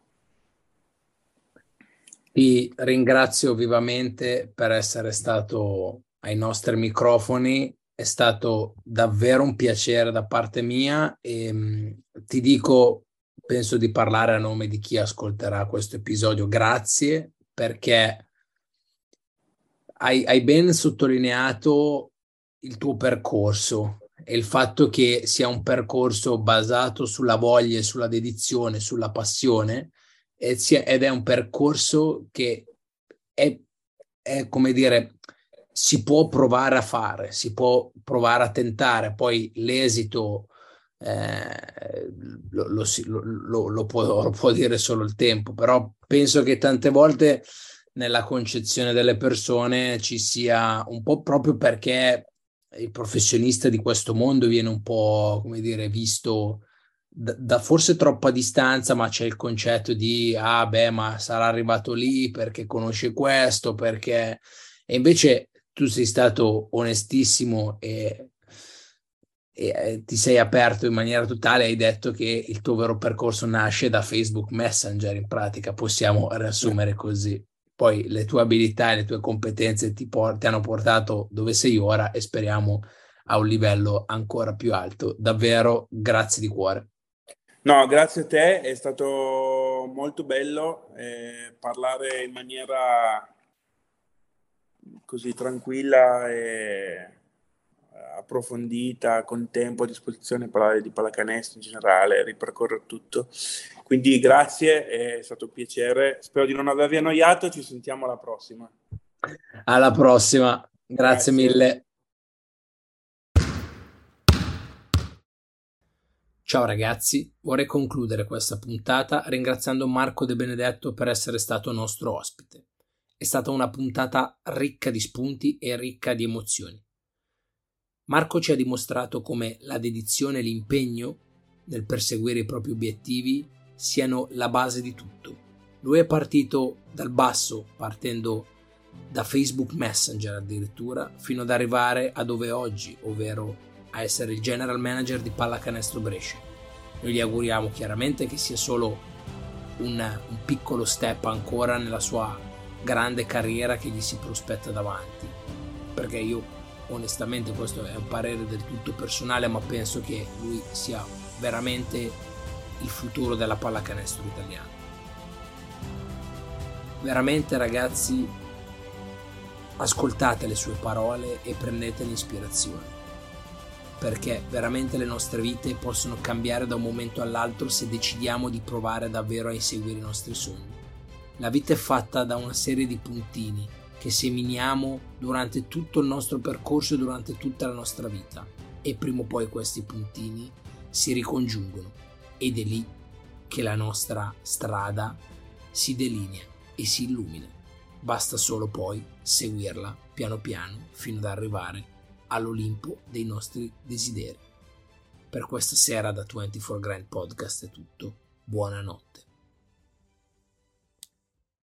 Ti ringrazio vivamente per essere stato ai nostri microfoni, è stato davvero un piacere da parte mia e mh, ti dico, penso di parlare a nome di chi ascolterà questo episodio, grazie perché hai, hai ben sottolineato il tuo percorso e il fatto che sia un percorso basato sulla voglia sulla dedizione, sulla passione ed è un percorso che è, è, come dire, si può provare a fare, si può provare a tentare, poi l'esito eh, lo, lo lo- lo può, lo può dire solo il tempo, però penso che tante volte nella concezione delle persone ci sia un po' proprio perché il professionista di questo mondo viene un po', come dire, visto da, da forse troppa distanza, ma c'è il concetto di ah beh, ma sarà arrivato lì perché conosce questo, perché e invece tu sei stato onestissimo e, e ti sei aperto in maniera totale, hai detto che il tuo vero percorso nasce da Facebook Messenger, in pratica possiamo riassumere così. Poi le tue abilità e le tue competenze ti, por- ti hanno portato dove sei ora e speriamo a un livello ancora più alto. Davvero, grazie di cuore. No, grazie a te, è stato molto bello eh, parlare in maniera così tranquilla e approfondita, con tempo a disposizione, parlare di pallacanestro in generale, ripercorrere tutto. Quindi grazie, è stato un piacere. Spero di non avervi annoiato, ci sentiamo alla prossima. Alla prossima, grazie, Grazie. mille. Ciao ragazzi, vorrei concludere questa puntata ringraziando Marco De Benedetto per essere stato nostro ospite. È stata una puntata ricca di spunti e ricca di emozioni. Marco ci ha dimostrato come la dedizione e l'impegno nel perseguire i propri obiettivi siano la base di tutto. Lui è partito dal basso, partendo da Facebook Messenger addirittura, fino ad arrivare a dove è oggi, ovvero a essere il general manager di Pallacanestro Brescia. Noi gli auguriamo chiaramente che sia solo un, un piccolo step ancora nella sua grande carriera che gli si prospetta davanti. Perché io onestamente questo è un parere del tutto personale, ma penso che lui sia veramente il futuro della pallacanestro italiana. Veramente ragazzi, ascoltate le sue parole e prendete l'ispirazione. Perché veramente le nostre vite possono cambiare da un momento all'altro se decidiamo di provare davvero a inseguire i nostri sogni. La vita è fatta da una serie di puntini che seminiamo durante tutto il nostro percorso e durante tutta la nostra vita e prima o poi questi puntini si ricongiungono ed è lì che la nostra strada si delinea e si illumina. Basta solo poi seguirla piano piano fino ad arrivare all'Olimpo dei nostri desideri. Per questa sera da 24 Grand Podcast è tutto. Buonanotte.